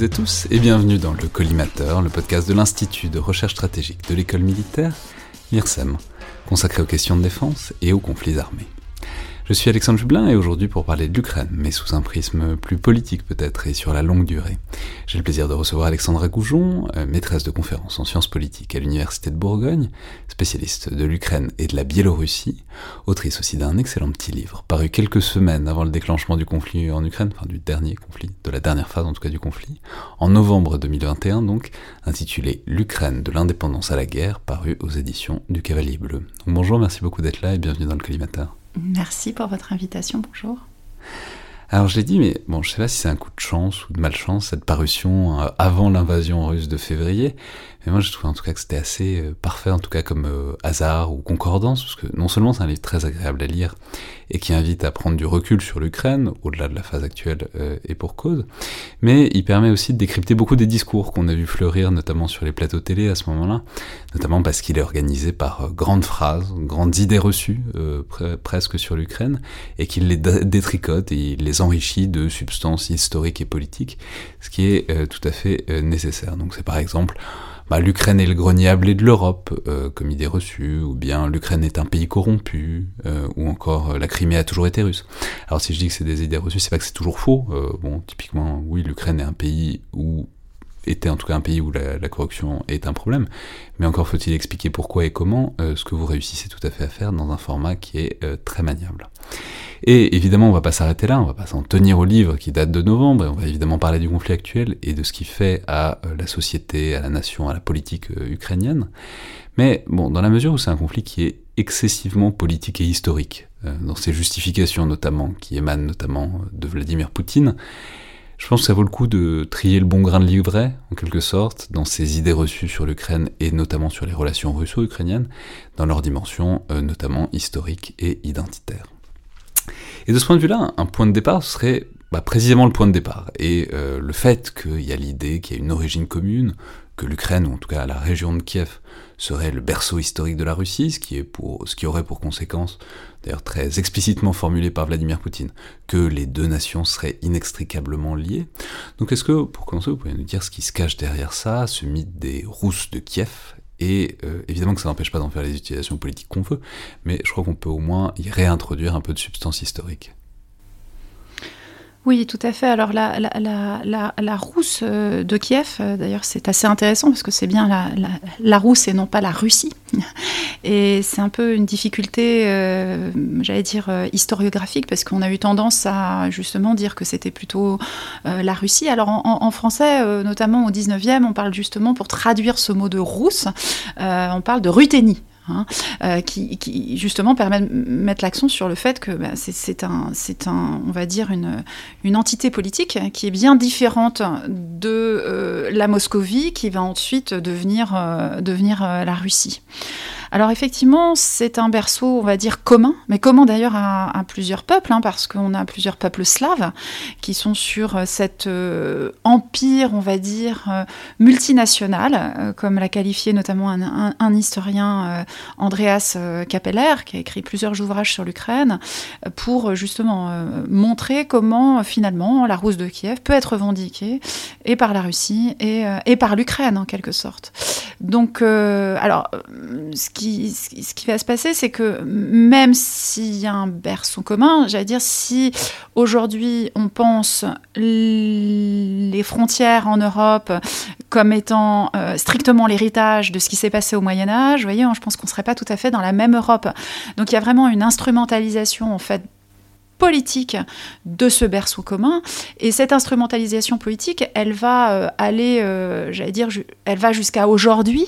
toutes et tous et bienvenue dans le Collimateur, le podcast de l'Institut de recherche stratégique de l'école militaire, l'IRSEM, consacré aux questions de défense et aux conflits armés. Je suis Alexandre Jublin et aujourd'hui pour parler de l'Ukraine, mais sous un prisme plus politique peut-être et sur la longue durée. J'ai le plaisir de recevoir Alexandra Goujon, euh, maîtresse de conférences en sciences politiques à l'Université de Bourgogne, spécialiste de l'Ukraine et de la Biélorussie, autrice aussi d'un excellent petit livre, paru quelques semaines avant le déclenchement du conflit en Ukraine, enfin du dernier conflit, de la dernière phase en tout cas du conflit, en novembre 2021 donc, intitulé L'Ukraine de l'indépendance à la guerre, paru aux éditions du Cavalier Bleu. bonjour, merci beaucoup d'être là et bienvenue dans le collimateur. Merci pour votre invitation. Bonjour. Alors je l'ai dit, mais bon, je sais pas si c'est un coup de chance ou de malchance cette parution euh, avant l'invasion russe de février, mais moi, je trouve en tout cas que c'était assez euh, parfait, en tout cas comme euh, hasard ou concordance, parce que non seulement c'est un livre très agréable à lire et qui invite à prendre du recul sur l'Ukraine, au-delà de la phase actuelle euh, et pour cause, mais il permet aussi de décrypter beaucoup des discours qu'on a vu fleurir, notamment sur les plateaux télé à ce moment-là, notamment parce qu'il est organisé par grandes phrases, grandes idées reçues presque sur l'Ukraine, et qu'il les détricote et il les enrichit de substances historiques et politiques, ce qui est tout à fait nécessaire. Donc c'est par exemple bah, l'Ukraine est le grenier à de l'Europe, euh, comme idée reçue, ou bien l'Ukraine est un pays corrompu, euh, ou encore euh, la Crimée a toujours été russe. Alors si je dis que c'est des idées reçues, c'est pas que c'est toujours faux. bon, typiquement, oui, l'Ukraine est un pays où était en tout cas un pays où la, corruption est un problème, mais encore faut-il expliquer pourquoi et comment, ce que vous réussissez tout à fait à faire dans un format qui est très maniable. Et évidemment, on va pas s'arrêter là, on va pas s'en tenir au livre qui date de novembre, et on va évidemment parler du conflit actuel et de ce qu'il fait à euh, la société, à la nation, à la politique euh, ukrainienne. Mais bon, dans la mesure où c'est un conflit qui est excessivement politique et historique, euh, dans ses justifications notamment, qui émanent notamment de Vladimir Poutine, je pense que ça vaut le coup de trier le bon grain de livret, en quelque sorte, dans ses idées reçues sur l'Ukraine et notamment sur les relations russo-ukrainiennes, dans leur dimension notamment historique et identitaire. Et de ce point de vue-là, un point de départ serait bah, précisément le point de départ. Et euh, le fait qu'il y a l'idée qu'il y a une origine commune, que l'Ukraine, ou en tout cas la région de Kiev, serait le berceau historique de la Russie, ce qui, aurait pour conséquence, d'ailleurs très explicitement formulé par Vladimir Poutine, que les deux nations seraient inextricablement liées. Donc est-ce que, pour commencer, vous pouvez nous dire ce qui se cache derrière ça, ce mythe des Rousses de Kiev? Et euh, évidemment que ça n'empêche pas d'en faire les utilisations politiques qu'on veut, mais je crois qu'on peut au moins y réintroduire un peu de substance historique. Oui, tout à fait. Alors la, la, la, la rousse euh, de Kiev, euh, d'ailleurs, c'est assez intéressant parce que c'est bien la, rousse et non pas la Russie. Et c'est un peu une difficulté, euh, j'allais dire, historiographique parce qu'on a eu tendance à justement dire que c'était plutôt la Russie. Alors en, français, notamment au 19e, on parle justement, pour traduire ce mot de rousse, on parle de Ruthénie. Hein, euh, qui, justement permet de mettre l'accent sur le fait que bah, c'est un, un, on va dire, une, entité politique qui est bien différente de euh, la Moscovie, qui va ensuite devenir, euh, devenir la Russie. Alors effectivement, c'est un berceau, on va dire, commun, mais commun d'ailleurs à, plusieurs peuples, hein, parce qu'on a plusieurs peuples slaves qui sont sur euh, cet euh, empire, on va dire, euh, multinational, comme l'a qualifié notamment un, historien, Andreas Capeller, qui a écrit plusieurs ouvrages sur l'Ukraine, pour justement montrer comment finalement la rousse de Kiev peut être revendiquée et par la Russie et, et par l'Ukraine en quelque sorte. Donc, alors, ce qui ce qui va se passer, c'est que même s'il y a un berceau commun, j'allais dire, si aujourd'hui on pense les frontières en Europe comme étant euh, strictement l'héritage de ce qui s'est passé au Moyen Âge, vous voyez, je pense qu'on ne serait pas tout à fait dans la même Europe. Donc il y a vraiment une instrumentalisation en fait politique de ce berceau commun. Et cette instrumentalisation politique, elle va euh, aller, euh, j'allais dire, elle va jusqu'à aujourd'hui,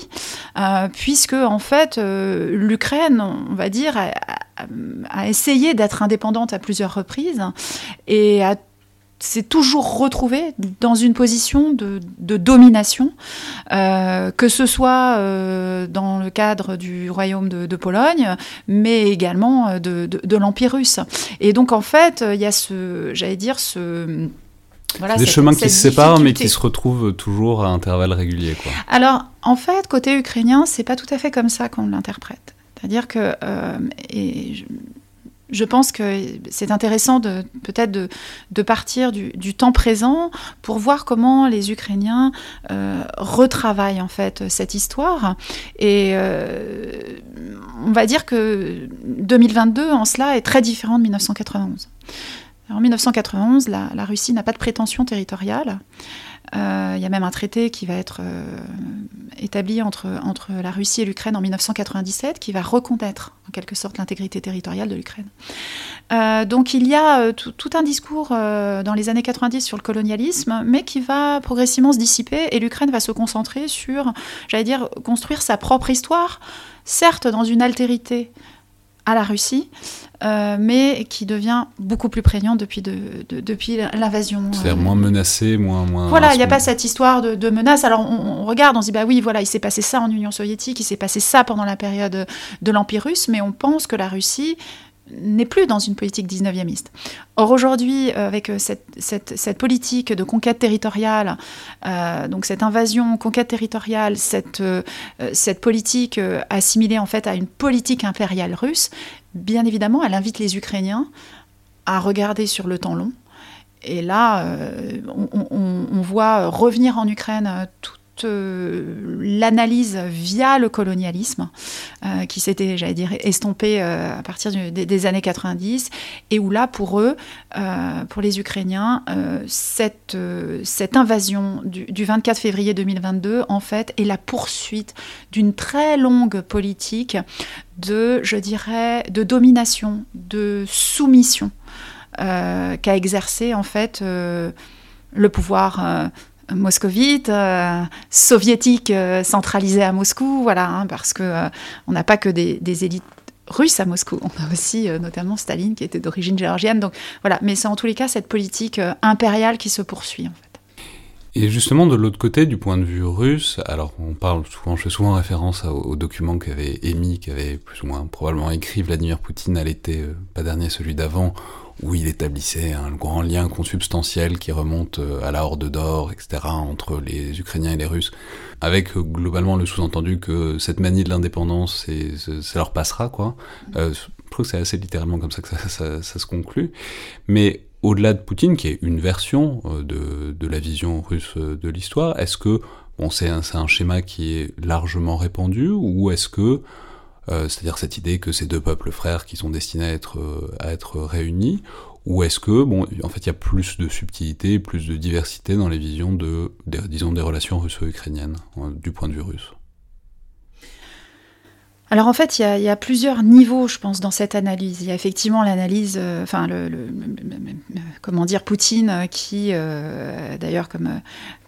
euh, puisque en fait, l'Ukraine, on va dire, a, a essayé d'être indépendante à plusieurs reprises et a s'est toujours retrouvé dans une position de, domination, euh, que ce soit euh, dans le cadre du royaume de, Pologne, mais également euh, de, l'Empire russe. Et donc en fait, il y a ce, j'allais dire, ce... Voilà, des chemins qui se séparent mais qui se retrouvent toujours à intervalles réguliers. Quoi. Alors en fait, côté ukrainien, c'est pas tout à fait comme ça qu'on l'interprète. C'est-à-dire que, et je pense que c'est intéressant de peut-être de, partir du, temps présent pour voir comment les Ukrainiens euh, retravaillent en fait cette histoire. Et euh, on va dire que 2022 en cela est très différent de 1991. en 1991, la Russie n'a pas de prétention territoriale. Euh, il y a même un traité qui va être euh, établi entre, entre la Russie et l'Ukraine en 1997 qui va reconnaître en quelque sorte l'intégrité territoriale de l'Ukraine. Euh, donc il y a tout un discours dans les années 90 sur le colonialisme, mais qui va progressivement se dissiper et l'Ukraine va se concentrer sur, j'allais dire, construire sa propre histoire, certes dans une altérité à la Russie, euh, mais qui devient beaucoup plus prégnant depuis, de, depuis l'invasion. C'est-à-dire moins menacé, moins... moins voilà, il n'y a pas cette histoire de, de menace. Alors on, regarde, on se dit, bah oui, voilà, il s'est passé ça en Union soviétique, il s'est passé ça pendant la période de l'Empire russe, mais on pense que la Russie n'est plus dans une politique 19e. Or aujourd'hui, euh, avec euh, cette, cette, politique de conquête territoriale, euh, donc cette invasion, conquête territoriale, cette, cette politique assimilée en fait à une politique impériale russe, bien évidemment, elle invite les Ukrainiens à regarder sur le temps long. Et là, on, on, voit revenir en Ukraine tout l'analyse via le colonialisme, euh, qui s'était, j'allais dire, estompé euh, à partir des, années 90, et où là, pour eux, pour les Ukrainiens, cette, cette invasion du, du, 24 février 2022, en fait, est la poursuite d'une très longue politique de, je dirais, de domination, de soumission qu'a exercé, en fait, le pouvoir moscovite, euh, soviétique euh, centralisée à Moscou, voilà, hein, parce que euh, on n'a pas que des, élites russes à Moscou, on a aussi notamment Staline qui était d'origine géorgienne, donc voilà, mais c'est en tous les cas cette politique impériale qui se poursuit en fait. Et justement, de l'autre côté, du point de vue russe, alors on parle souvent, je fais souvent référence aux documents qu'avait émis, qu'avait plus ou moins probablement écrit Vladimir Poutine à l'été, pas dernier, celui d'avant, où il établissait un grand lien consubstantiel qui remonte euh, à la Horde d'Or, etc., entre les Ukrainiens et les Russes, avec euh, globalement le sous-entendu que cette manie de l'indépendance, ça leur passera, quoi. Euh, je trouve que c'est assez littéralement comme ça que ça, se conclut. Mais au-delà de Poutine, qui est une version de, la vision russe de l'histoire, est-ce que c'est un, schéma qui est largement répandu, ou est-ce que euh, c'est-à-dire cette idée que ces deux peuples frères qui sont destinés à être, euh, réunis, ou est-ce que, en fait, il y a plus de subtilité, plus de diversité dans les visions des relations russo-ukrainiennes, euh, du point de vue russe? Alors en fait, il y, a, plusieurs niveaux, je pense, dans cette analyse. Il y a effectivement l'analyse, enfin, le, comment dire, Poutine, qui, d'ailleurs, comme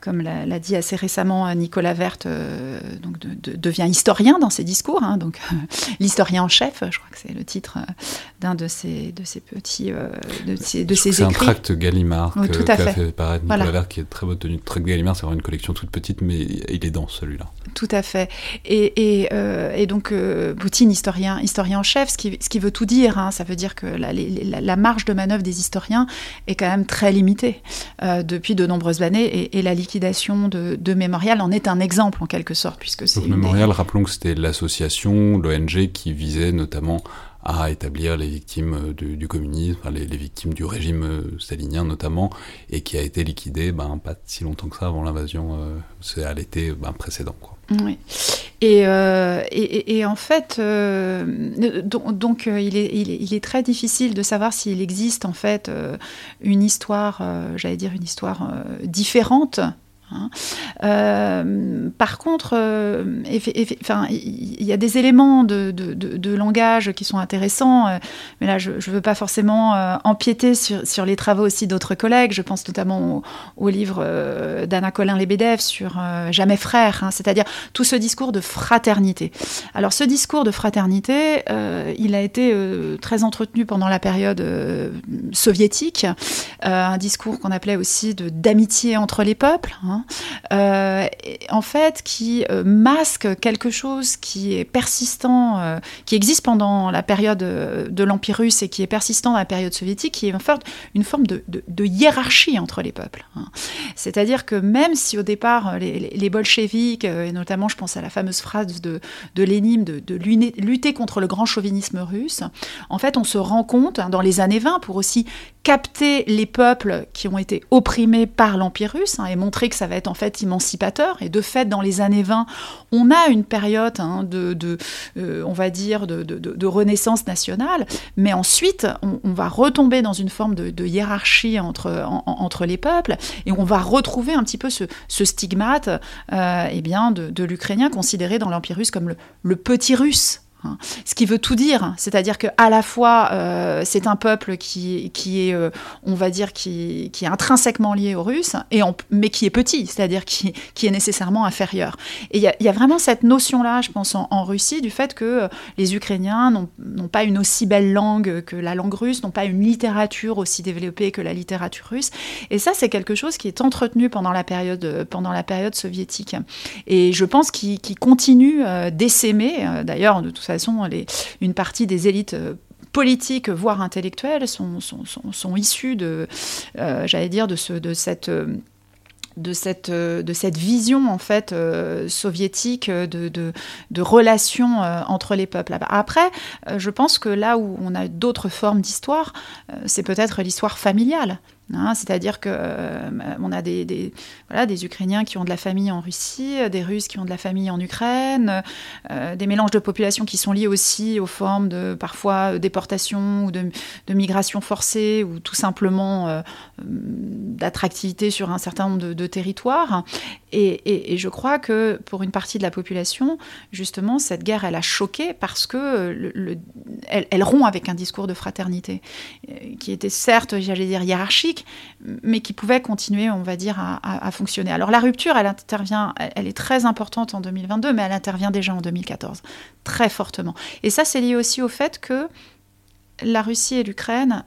comme l'a dit assez récemment Nicolas Vert, euh, donc devient historien dans ses discours. Hein, donc l'historien en chef, je crois que c'est le titre euh, d'un de ses, de ses petits euh, de ses, de ses écrits. C'est un tract Gallimard que, tout à fait. fait paraître Nicolas Vert, qui est très bonne tenue. Tract Gallimard, c'est vraiment une collection toute petite, mais il est dans celui-là. Tout à fait. Et, et, et donc Poutine, historien, historien en chef, ce qui, ce qui veut tout dire, hein, ça veut dire que la, la, marge de manœuvre des historiens est quand même très limitée depuis de nombreuses années, et, et la liquidation de, de, Mémorial en est un exemple en quelque sorte, puisque c'est. Mémorial, rappelons que c'était l'association, l'ONG qui visait notamment à établir les victimes euh, du, communisme, les, victimes du régime euh, stalinien notamment, et qui a été liquidée ben, pas si longtemps que ça avant l'invasion, euh, c'est à l'été ben, précédent. Quoi. Oui. Et, et, et, en fait, donc, il, est, il, est, il, est, très difficile de savoir s'il existe en fait une histoire, j'allais dire une histoire différente Hein. Euh, par contre, euh, il y a des éléments de, langage qui sont intéressants, euh, mais là, je ne veux pas forcément empiéter sur, les travaux aussi d'autres collègues. Je pense notamment au, livre d'Anna Colin-Lebedev sur Jamais frère, hein, c'est-à-dire tout ce discours de fraternité. Alors, ce discours de fraternité, il a été très entretenu pendant la période soviétique, un discours qu'on appelait aussi d'amitié entre les peuples. Hein, hein, euh, en fait, qui euh, masque quelque chose qui est persistant, euh, qui existe pendant la période de l'Empire russe et qui est persistant dans la période soviétique, qui est une forme, une forme de, hiérarchie entre les peuples. Hein. C'est-à-dire que même si au départ les, les, bolcheviks, et notamment je pense à la fameuse phrase de, Lénine de, de, lutter contre le grand chauvinisme russe, en fait on se rend compte hein, dans les années 20 pour aussi capter les peuples qui ont été opprimés par l'Empire russe hein, et montrer que ça va être en fait émancipateur. Et de fait, dans les années 20, on a une période hein, de, euh, on va dire, de, renaissance nationale, mais ensuite, on, va retomber dans une forme de, hiérarchie entre, entre les peuples et on va retrouver un petit peu ce, stigmate euh, eh bien, de, l'Ukrainien considéré dans l'Empire russe comme le petit russe. Hein. Ce qui veut tout dire, c'est-à-dire que à la fois euh, c'est un peuple qui, est, euh, on va dire, qui, est intrinsèquement lié aux Russes, et mais qui est petit, c'est-à-dire qui, est nécessairement inférieur. Et il y, a vraiment cette notion-là, je pense, en, Russie, du fait que euh, les Ukrainiens n'ont pas une aussi belle langue que la langue russe, n'ont pas une littérature aussi développée que la littérature russe. Et ça, c'est quelque chose qui est entretenu pendant la période, soviétique. Et je pense qu'il continue d'essaimer, d'ailleurs, de tout ça façon, une partie des élites euh, politiques, voire intellectuelles, sont, issues de, euh, j'allais dire. Euh, de cette, vision en fait soviétique de, relations entre les peuples. Après, je pense que là où on a d'autres formes d'histoire, c'est peut-être l'histoire familiale. Hein, c'est-à-dire qu'on euh, a des, Ukrainiens qui ont de la famille en Russie, des Russes qui ont de la famille en Ukraine, euh, des mélanges de populations qui sont liés aussi aux formes de parfois déportation ou de, migration forcée ou tout simplement euh, d'attractivité sur un certain nombre de, territoires. Et, je crois que pour une partie de la population, justement, cette guerre, elle a choqué parce que le, elle, elle rompt avec un discours de fraternité qui était certes, j'allais dire, hiérarchique mais qui pouvait continuer, on va dire, à, fonctionner. Alors la rupture, elle intervient, elle, est très importante en 2022, mais elle intervient déjà en 2014, très fortement. Et ça, c'est lié aussi au fait que la Russie et l'Ukraine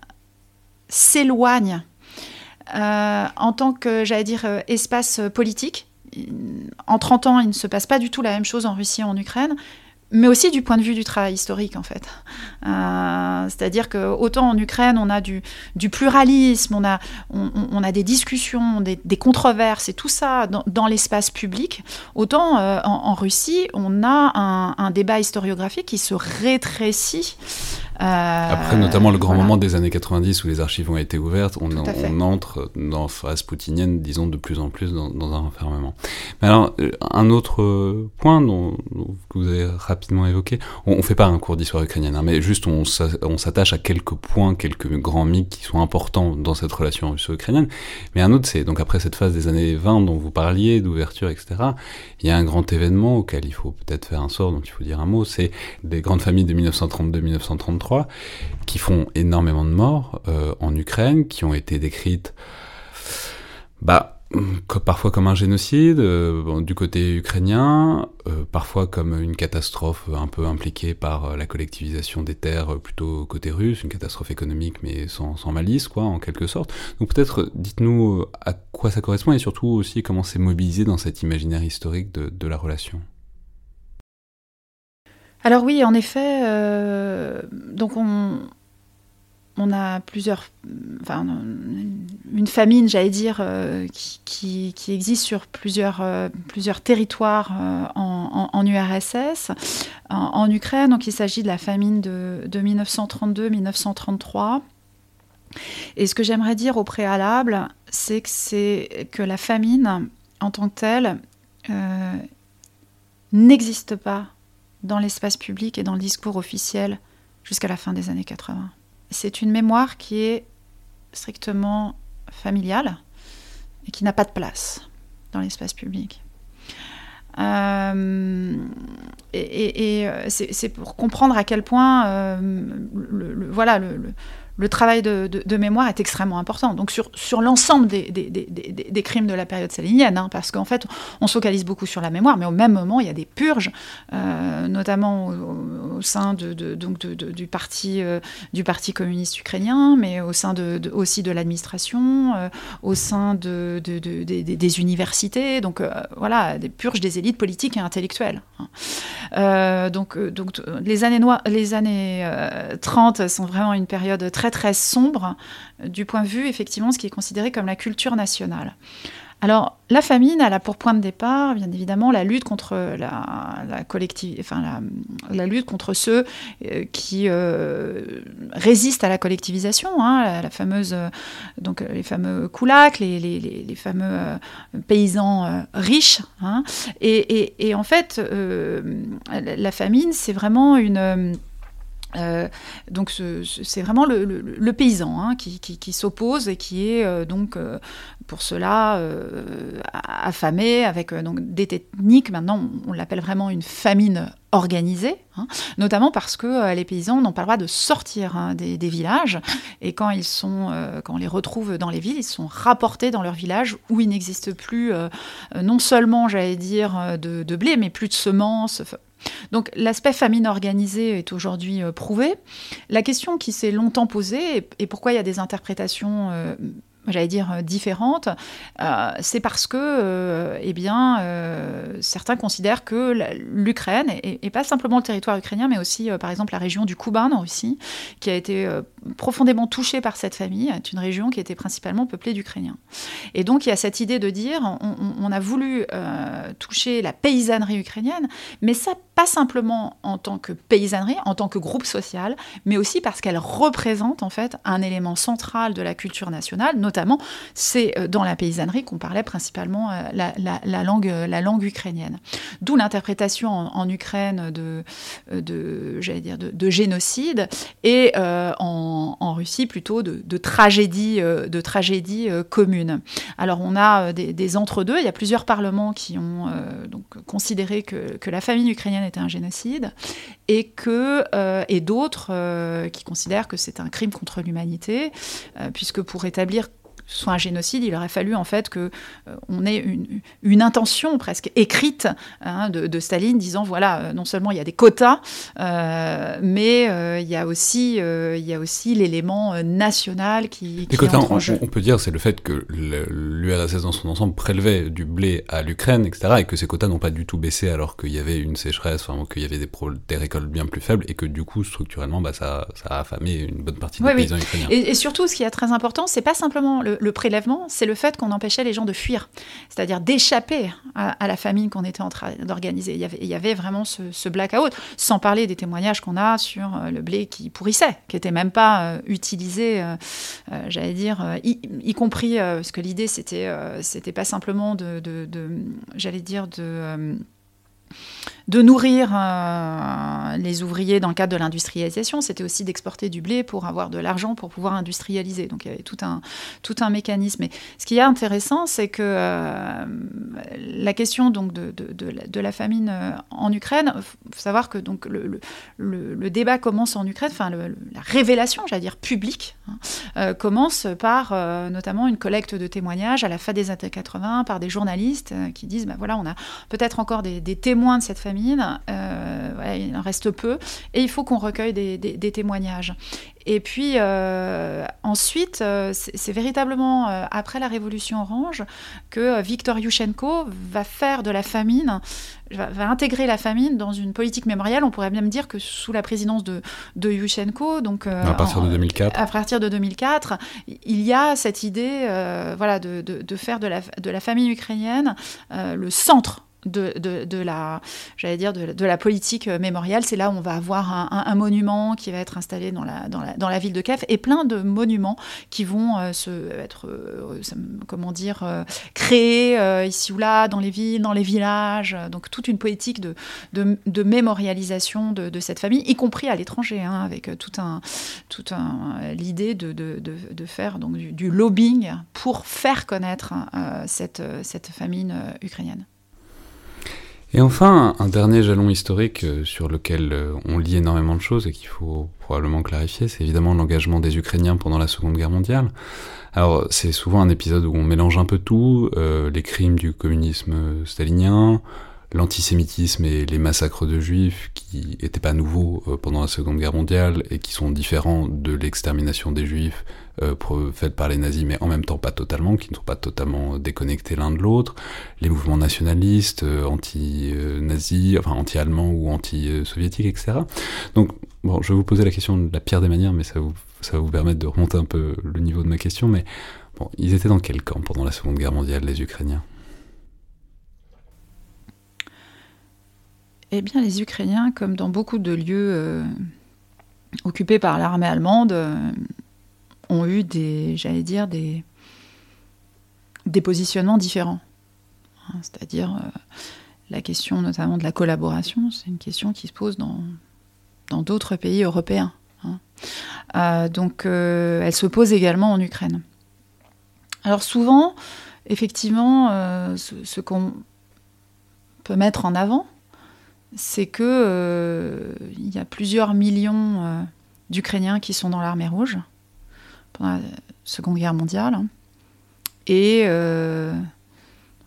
s'éloignent euh, en tant que, j'allais dire, euh, espace politique. En 30 ans, il ne se passe pas du tout la même chose en Russie et en Ukraine mais aussi du point de vue du travail historique en fait. Euh, c'est-à-dire que autant en Ukraine on a du, pluralisme, on a, des discussions, des, controverses et tout ça dans, l'espace public, autant euh, en, Russie on a un, débat historiographique qui se rétrécit Après, notamment le grand moment des années 90 où les archives ont été ouvertes, on, on entre dans phase poutinienne, disons, de plus en plus dans, dans un renfermement. Mais alors, euh, un autre point dont, que vous avez rapidement évoqué, on, ne fait pas un cours d'histoire ukrainienne, hein, mais juste on s'attache à quelques points, quelques grands mythes qui sont importants dans cette relation russo-ukrainienne. Mais un autre, c'est donc après cette phase des années 20 dont vous parliez, d'ouverture, etc., il y a un grand événement auquel il faut peut-être faire un sort, dont il faut dire un mot, c'est des grandes familles de 1932-1933 qui font énormément de morts euh, en Ukraine, qui ont été décrites bah, parfois comme un génocide euh, du côté ukrainien, euh, parfois comme une catastrophe un peu impliquée par la collectivisation des terres plutôt côté russe, une catastrophe économique mais sans, malice quoi en quelque sorte. Donc peut-être dites-nous à quoi ça correspond et surtout aussi comment c'est mobilisé dans cet imaginaire historique de la relation. Alors oui, en effet, euh, donc on, a plusieurs, enfin, une famine, j'allais dire, euh, qui, existe sur plusieurs, euh, territoires en, URSS, en, Ukraine. Donc il s'agit de la famine de, 1932-1933. Et ce que j'aimerais dire au préalable, c'est que, c'est que la famine, en tant que telle, n'existe pas dans l'espace public et dans le discours officiel jusqu'à la fin des années 80. C'est une mémoire qui est strictement familiale et qui n'a pas de place dans l'espace public. Euh, et, euh, c'est pour comprendre à quel point euh, voilà, le, le travail de, mémoire est extrêmement important. Donc sur, sur l'ensemble des, des, crimes de la période stalinienne, hein, parce qu'en fait, on se focalise beaucoup sur la mémoire, mais au même moment, il y a des purges, euh, notamment au, sein de, donc du, parti, euh, du Parti communiste ukrainien, mais au sein de, aussi de l'administration, euh, au sein de, des universités, donc voilà, des purges des élites politiques et intellectuelles. Hein. donc, donc les années, les années 30 sont vraiment une période très très sombre euh, du point de vue, effectivement, ce qui est considéré comme la culture nationale. Alors, la famine, elle a pour point de départ, bien évidemment, la lutte contre la, la enfin la, lutte contre ceux euh, qui euh, résistent à la collectivisation, hein, la, fameuse, donc les fameux koulaks, les, les, les, fameux paysans riches. Hein. et, et, en fait, la famine, c'est vraiment une euh, donc c'est vraiment le, paysan hein, qui, s'oppose et qui est euh, donc euh, pour cela affamé avec donc des techniques. Maintenant, on, l'appelle vraiment une famine organisée, hein, notamment parce que les paysans n'ont pas le droit de sortir hein, des, villages et quand ils sont, quand on les retrouve dans les villes, ils sont rapportés dans leur village où il n'existe plus non seulement, j'allais dire, de, de, blé, mais plus de semences. Donc l'aspect famine organisée est aujourd'hui euh, prouvé. La question qui s'est longtemps posée, et, pourquoi il y a des interprétations euh, j'allais dire euh, différentes, c'est parce que, eh bien, certains considèrent que l'Ukraine, et, pas simplement le territoire ukrainien, mais aussi, par exemple, la région du Kouban en Russie, qui a été profondément touchée par cette famille, est une région qui était principalement peuplée d'Ukrainiens. Et donc, il y a cette idée de dire, on, on a voulu toucher la paysannerie ukrainienne, mais ça pas simplement en tant que paysannerie, en tant que groupe social, mais aussi parce qu'elle représente en fait un élément central de la culture nationale, notamment c'est euh, dans la paysannerie qu'on parlait principalement euh, la, langue, euh, la langue ukrainienne. D'où l'interprétation en, Ukraine de, de j'allais dire, de, génocide et en, Russie plutôt de, tragédie, de tragédie commune. Alors on a des, entre-deux, il y a plusieurs parlements qui ont donc considéré que, que la famille ukrainienne était un génocide, et que euh, d'autres euh, qui considèrent que c'est un crime contre l'humanité, euh, puisque pour établir soit un génocide, il aurait fallu en fait que euh, on ait une, intention presque écrite hein, de, Staline disant voilà euh, non seulement il y a des quotas, euh, mais il y a aussi il y a aussi l'élément national qui, qui quotas, en jeu. On, peut dire c'est le fait que l'URSS dans son ensemble prélevait du blé à l'Ukraine, etc. et que ces quotas n'ont pas du tout baissé alors qu'il y avait une sécheresse, enfin, qu'il y avait des, des, récoltes bien plus faibles et que du coup structurellement bah, ça, ça a affamé une bonne partie des paysans ukrainiens. Et, et, surtout ce qui est très important, c'est pas simplement le, le prélèvement, c'est le fait qu'on empêchait les gens de fuir, c'est-à-dire d'échapper à, la famine qu'on était en train d'organiser. Il, y avait vraiment ce, blackout, sans parler des témoignages qu'on a sur euh, le blé qui pourrissait, qui n'était même pas euh, utilisé, euh, j'allais dire, y, compris, parce que l'idée, c'était c'était pas simplement de j'allais dire, de de nourrir euh, les ouvriers dans le cadre de l'industrialisation, c'était aussi d'exporter du blé pour avoir de l'argent pour pouvoir industrialiser. Donc il y avait tout un, tout un mécanisme. Et ce qui est intéressant, c'est que euh, la question donc, de, de, la, famine euh, en Ukraine, il faut savoir que donc, le, le, débat commence en Ukraine, enfin la révélation, j'allais dire publique, hein, commence par notamment une collecte de témoignages à la fin des années 80 par des journalistes qui disent, ben voilà, on a peut-être encore des témoins de cette famine euh, il en reste peu, et il faut qu'on recueille des, témoignages. Et puis euh, ensuite, euh, c'est véritablement après la Révolution orange que Viktor Yushchenko va faire de la famine, va, intégrer la famine dans une politique mémorielle. On pourrait même dire que sous la présidence de, de Yushchenko, donc à partir de 2004, à partir de 2004, il y a cette idée, voilà, de, de, faire de la, de la famille ukrainienne le centre de, la, j'allais dire, de, la politique euh, mémoriale. C'est là où on va avoir un, monument qui va être installé dans la, dans la, dans la ville de Kiev et plein de monuments qui vont euh, se, être, euh, comment dire, créés ici ou là, dans les villes, dans les villages. Donc toute une politique de, de, mémorialisation de, cette famille, y compris à l'étranger, hein, avec tout un, tout un, l'idée de, faire donc, du, lobbying pour faire connaître cette, cette famine ukrainienne. Et enfin, un dernier jalon historique euh, sur lequel euh, on lit énormément de choses et qu'il faut probablement clarifier, c'est évidemment l'engagement des Ukrainiens pendant la Seconde Guerre mondiale. Alors c'est souvent un épisode où on mélange un peu tout, euh, les crimes du communisme stalinien, l'antisémitisme et les massacres de juifs qui n'étaient pas nouveaux pendant la Seconde Guerre mondiale et qui sont différents de l'extermination des juifs euh, faites par les nazis, mais en même temps pas totalement, qui ne sont pas totalement déconnectés l'un de l'autre, les mouvements nationalistes, euh, anti-nazis, enfin anti-allemands ou anti-soviétiques, etc. Donc, bon, je vais vous poser la question de la pire des manières, mais ça, ça va vous permettre de remonter un peu le niveau de ma question, mais bon, ils étaient dans quel camp pendant la Seconde Guerre mondiale, les Ukrainiens? Eh bien, les Ukrainiens, comme dans beaucoup de lieux euh, occupés par l'armée allemande, ont eu des, j'allais dire, des, positionnements différents. Hein, c'est-à-dire euh, la question notamment de la collaboration, c'est une question qui se pose dans dans d'autres pays européens. Hein. Euh, donc euh, elle se pose également en Ukraine. Alors souvent, effectivement, ce, qu'on peut mettre en avant, c'est que il y a plusieurs millions d'Ukrainiens qui sont dans l'armée rouge pendant la Seconde Guerre mondiale. Hein. Et euh,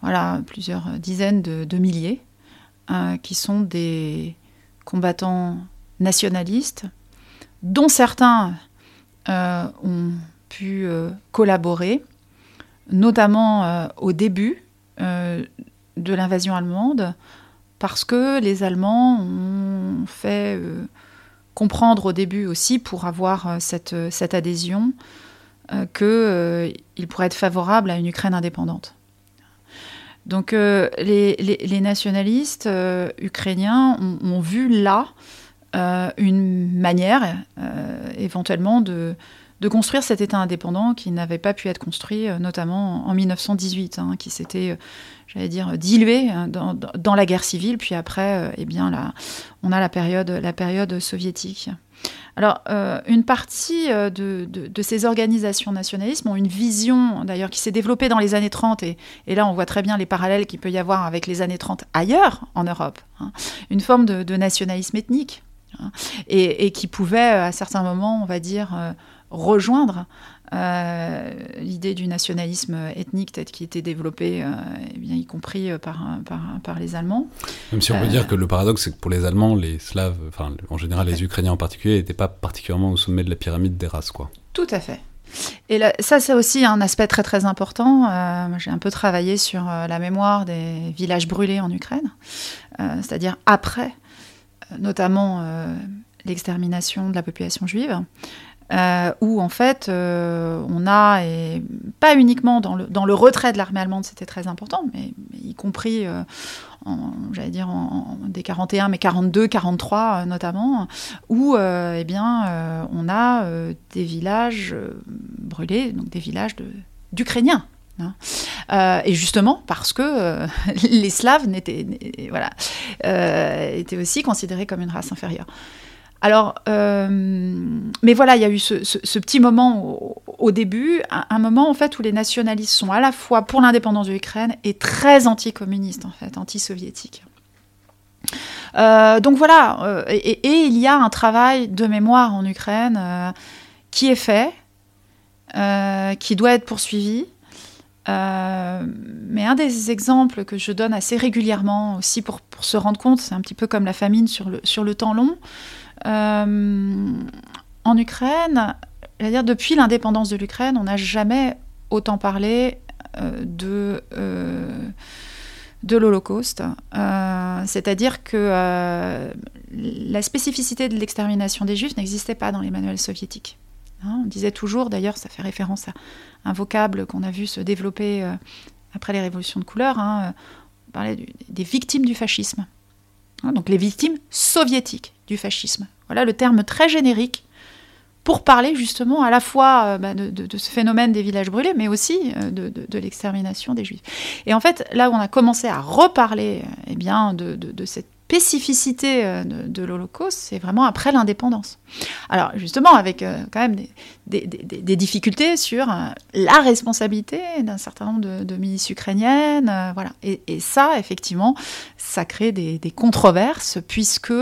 voilà, plusieurs dizaines de, milliers qui sont des combattants nationalistes, dont certains euh, ont pu euh, collaborer, notamment au début de l'invasion allemande, parce que les Allemands ont fait comprendre au début aussi pour avoir euh, cette, euh, cette adhésion euh, qu'il pourrait être favorable à une Ukraine indépendante. Donc les, nationalistes ukrainiens ont, vu là une manière éventuellement de, de, construire cet État indépendant qui n'avait pas pu être construit notamment en 1918, hein, qui s'était j'allais dire, dilué hein, dans, la guerre civile. Puis après, euh, eh bien, là, on a la période, la période soviétique. Alors, euh, une partie euh, de, ces organisations nationalistes ont une vision, d'ailleurs, qui s'est développée dans les années 30, et, là, on voit très bien les parallèles qu'il peut y avoir avec les années 30 ailleurs en Europe. Hein. une forme de, nationalisme ethnique, hein, et, et, qui pouvait, à certains moments, on va dire, rejoindre euh, l'idée du nationalisme ethnique peut-être qui était développée, euh, eh bien, y compris euh, par, par, les Allemands. Même si on peut dire que le paradoxe, c'est que pour les Allemands, les Slaves, enfin en général les Ukrainiens en particulier, n'étaient pas particulièrement au sommet de la pyramide des races. Quoi. Tout à fait. Et ça, c'est aussi un aspect très très important. J'ai un peu travaillé sur la mémoire des villages brûlés en Ukraine, c'est-à-dire après, notamment l'extermination de la population juive. Euh, où en fait euh, on a, et pas uniquement dans le, dans le retrait de l'armée allemande, c'était très important, mais, y compris, euh, j'allais dire, en, des 41, mais 42, 43 notamment, où eh bien, on a des villages brûlés, donc des villages d'Ukrainiens. Hein. et justement parce que les Slaves n'étaient, voilà, étaient aussi considérés comme une race inférieure. Alors, euh, mais voilà, il y a eu ce, petit moment au, début, un, moment en fait où les nationalistes sont à la fois pour l'indépendance de l'Ukraine et très anticommunistes en fait, anti-soviétiques. Euh, donc voilà, euh, et, il y a un travail de mémoire en Ukraine qui est fait, qui doit être poursuivi. mais un des exemples que je donne assez régulièrement aussi pour, se rendre compte, c'est un petit peu comme la famine sur le, temps long, en Ukraine, dire depuis l'indépendance de l'Ukraine, on n'a jamais autant parlé euh, de euh, de l'Holocauste. C'est-à-dire que la spécificité de l'extermination des Juifs n'existait pas dans les manuels soviétiques. Hein, on disait toujours, d'ailleurs, ça fait référence à un vocable qu'on a vu se développer après les révolutions de couleur, hein, on parlait des victimes du fascisme. Hein, donc les victimes soviétiques du fascisme. Voilà le terme très générique pour parler justement à la fois euh, bah, de, ce phénomène des villages brûlés, mais aussi euh, de, l'extermination des juifs. Et en fait, là où on a commencé à reparler eh bien, de, cette spécificité euh, de, l'Holocauste, c'est vraiment après l'indépendance. Alors justement, avec euh, quand même des, difficultés sur euh, la responsabilité d'un certain nombre de, milices ukrainiennes, voilà. Et, ça, effectivement, ça crée des, controverses, puisque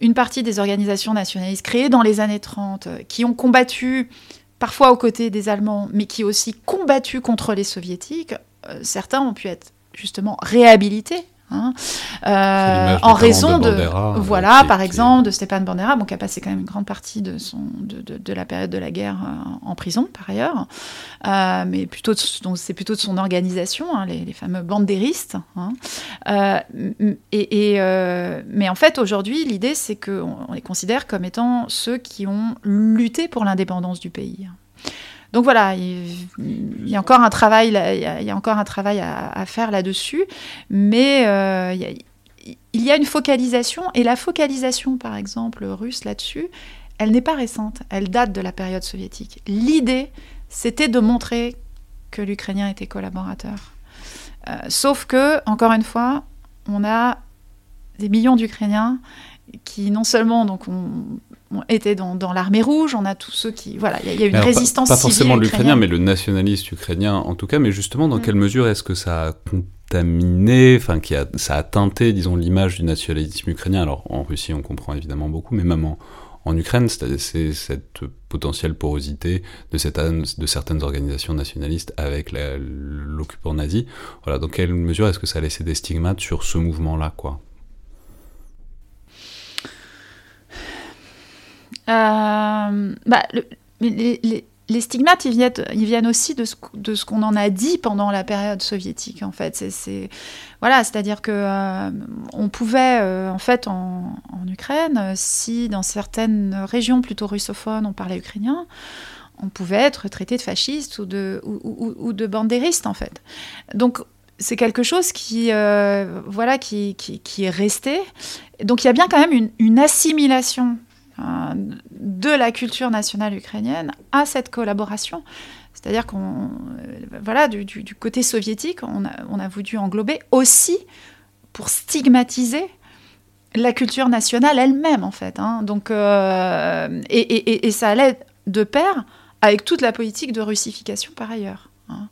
une partie des organisations nationalistes créées dans les années 30, qui ont combattu parfois aux côtés des Allemands, mais qui aussi combattu contre les Soviétiques, certains ont pu être justement réhabilités Hein. Euh, en raison de, euh, voilà par exemple de Stéphane Bandera bon, qui a passé quand même une grande partie de son de, de, la période de la guerre euh, en prison par ailleurs mais plutôt c'est plutôt de son organisation hein, les, fameux bandéristes hein. et, et mais en fait aujourd'hui l'idée c'est qu'on on les considère comme étant ceux qui ont lutté pour l'indépendance du pays donc voilà, il, y a encore un travail, à, faire là-dessus, mais euh, il, y a, une focalisation, et la focalisation, par exemple, russe là-dessus, elle n'est pas récente, elle date de la période soviétique. L'idée, c'était de montrer que l'Ukrainien était collaborateur. Euh, sauf que, encore une fois, on a des millions d'Ukrainiens qui non seulement donc été dans, l'armée rouge, on a tous ceux qui voilà, il y, a une résistance pas, pas forcément l'ukrainien, mais le nationaliste ukrainien en tout cas. Mais justement, dans mm. quelle mesure est-ce que ça a contaminé, enfin, qui a, ça a teinté, disons, l'image du nationalisme ukrainien? Alors en Russie, on comprend évidemment beaucoup, mais même en, en Ukraine, c'est cette potentielle porosité de, cette, de, certaines organisations nationalistes avec l'occupant nazi. Voilà, dans quelle mesure est-ce que ça a laissé des stigmates sur ce mouvement-là, quoi? Euh, bah, les, stigmates, ils viennent, ils viennent aussi de ce, de ce qu'on en a dit pendant la période soviétique, en fait. C'est, voilà, c'est-à-dire que euh, on pouvait, euh, en fait, en, Ukraine, si dans certaines régions plutôt russophones, on parlait ukrainien, on pouvait être traité de fasciste ou de, ou, de bandériste, en fait. Donc, c'est quelque chose qui, voilà, qui, qui, est resté. Donc il y a bien quand même une, assimilation de la culture nationale ukrainienne à cette collaboration. C'est-à-dire qu'on, euh, voilà, du, côté soviétique, on a, voulu englober aussi pour stigmatiser la culture nationale elle-même, en fait. Hein. Donc, euh, et, et, ça allait de pair avec toute la politique de russification par ailleurs. Hein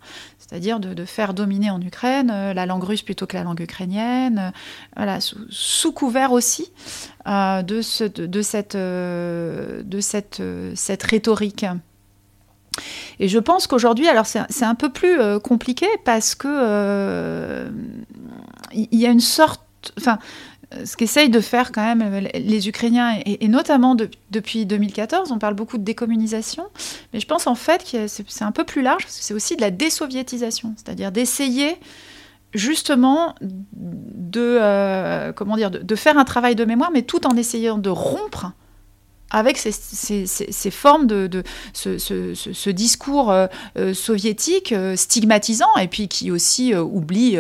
c'est-à-dire de, faire dominer en Ukraine euh, la langue russe plutôt que la langue ukrainienne, euh, voilà, sous, couvert aussi euh, de, ce, de, cette, de cette, cette rhétorique. Et je pense qu'aujourd'hui, alors c'est un peu plus compliqué parce que il y a une sorte, enfin, ce qu'essayent de faire quand même euh, les Ukrainiens, et, notamment depuis 2014, on parle beaucoup de décommunisation, mais je pense en fait que c'est un peu plus large, parce que c'est aussi de la désoviétisation, c'est-à-dire d'essayer justement de, euh, comment dire, de, faire un travail de mémoire, mais tout en essayant de rompre avec ces, formes de, ce, discours euh, soviétique stigmatisant et puis qui aussi oublie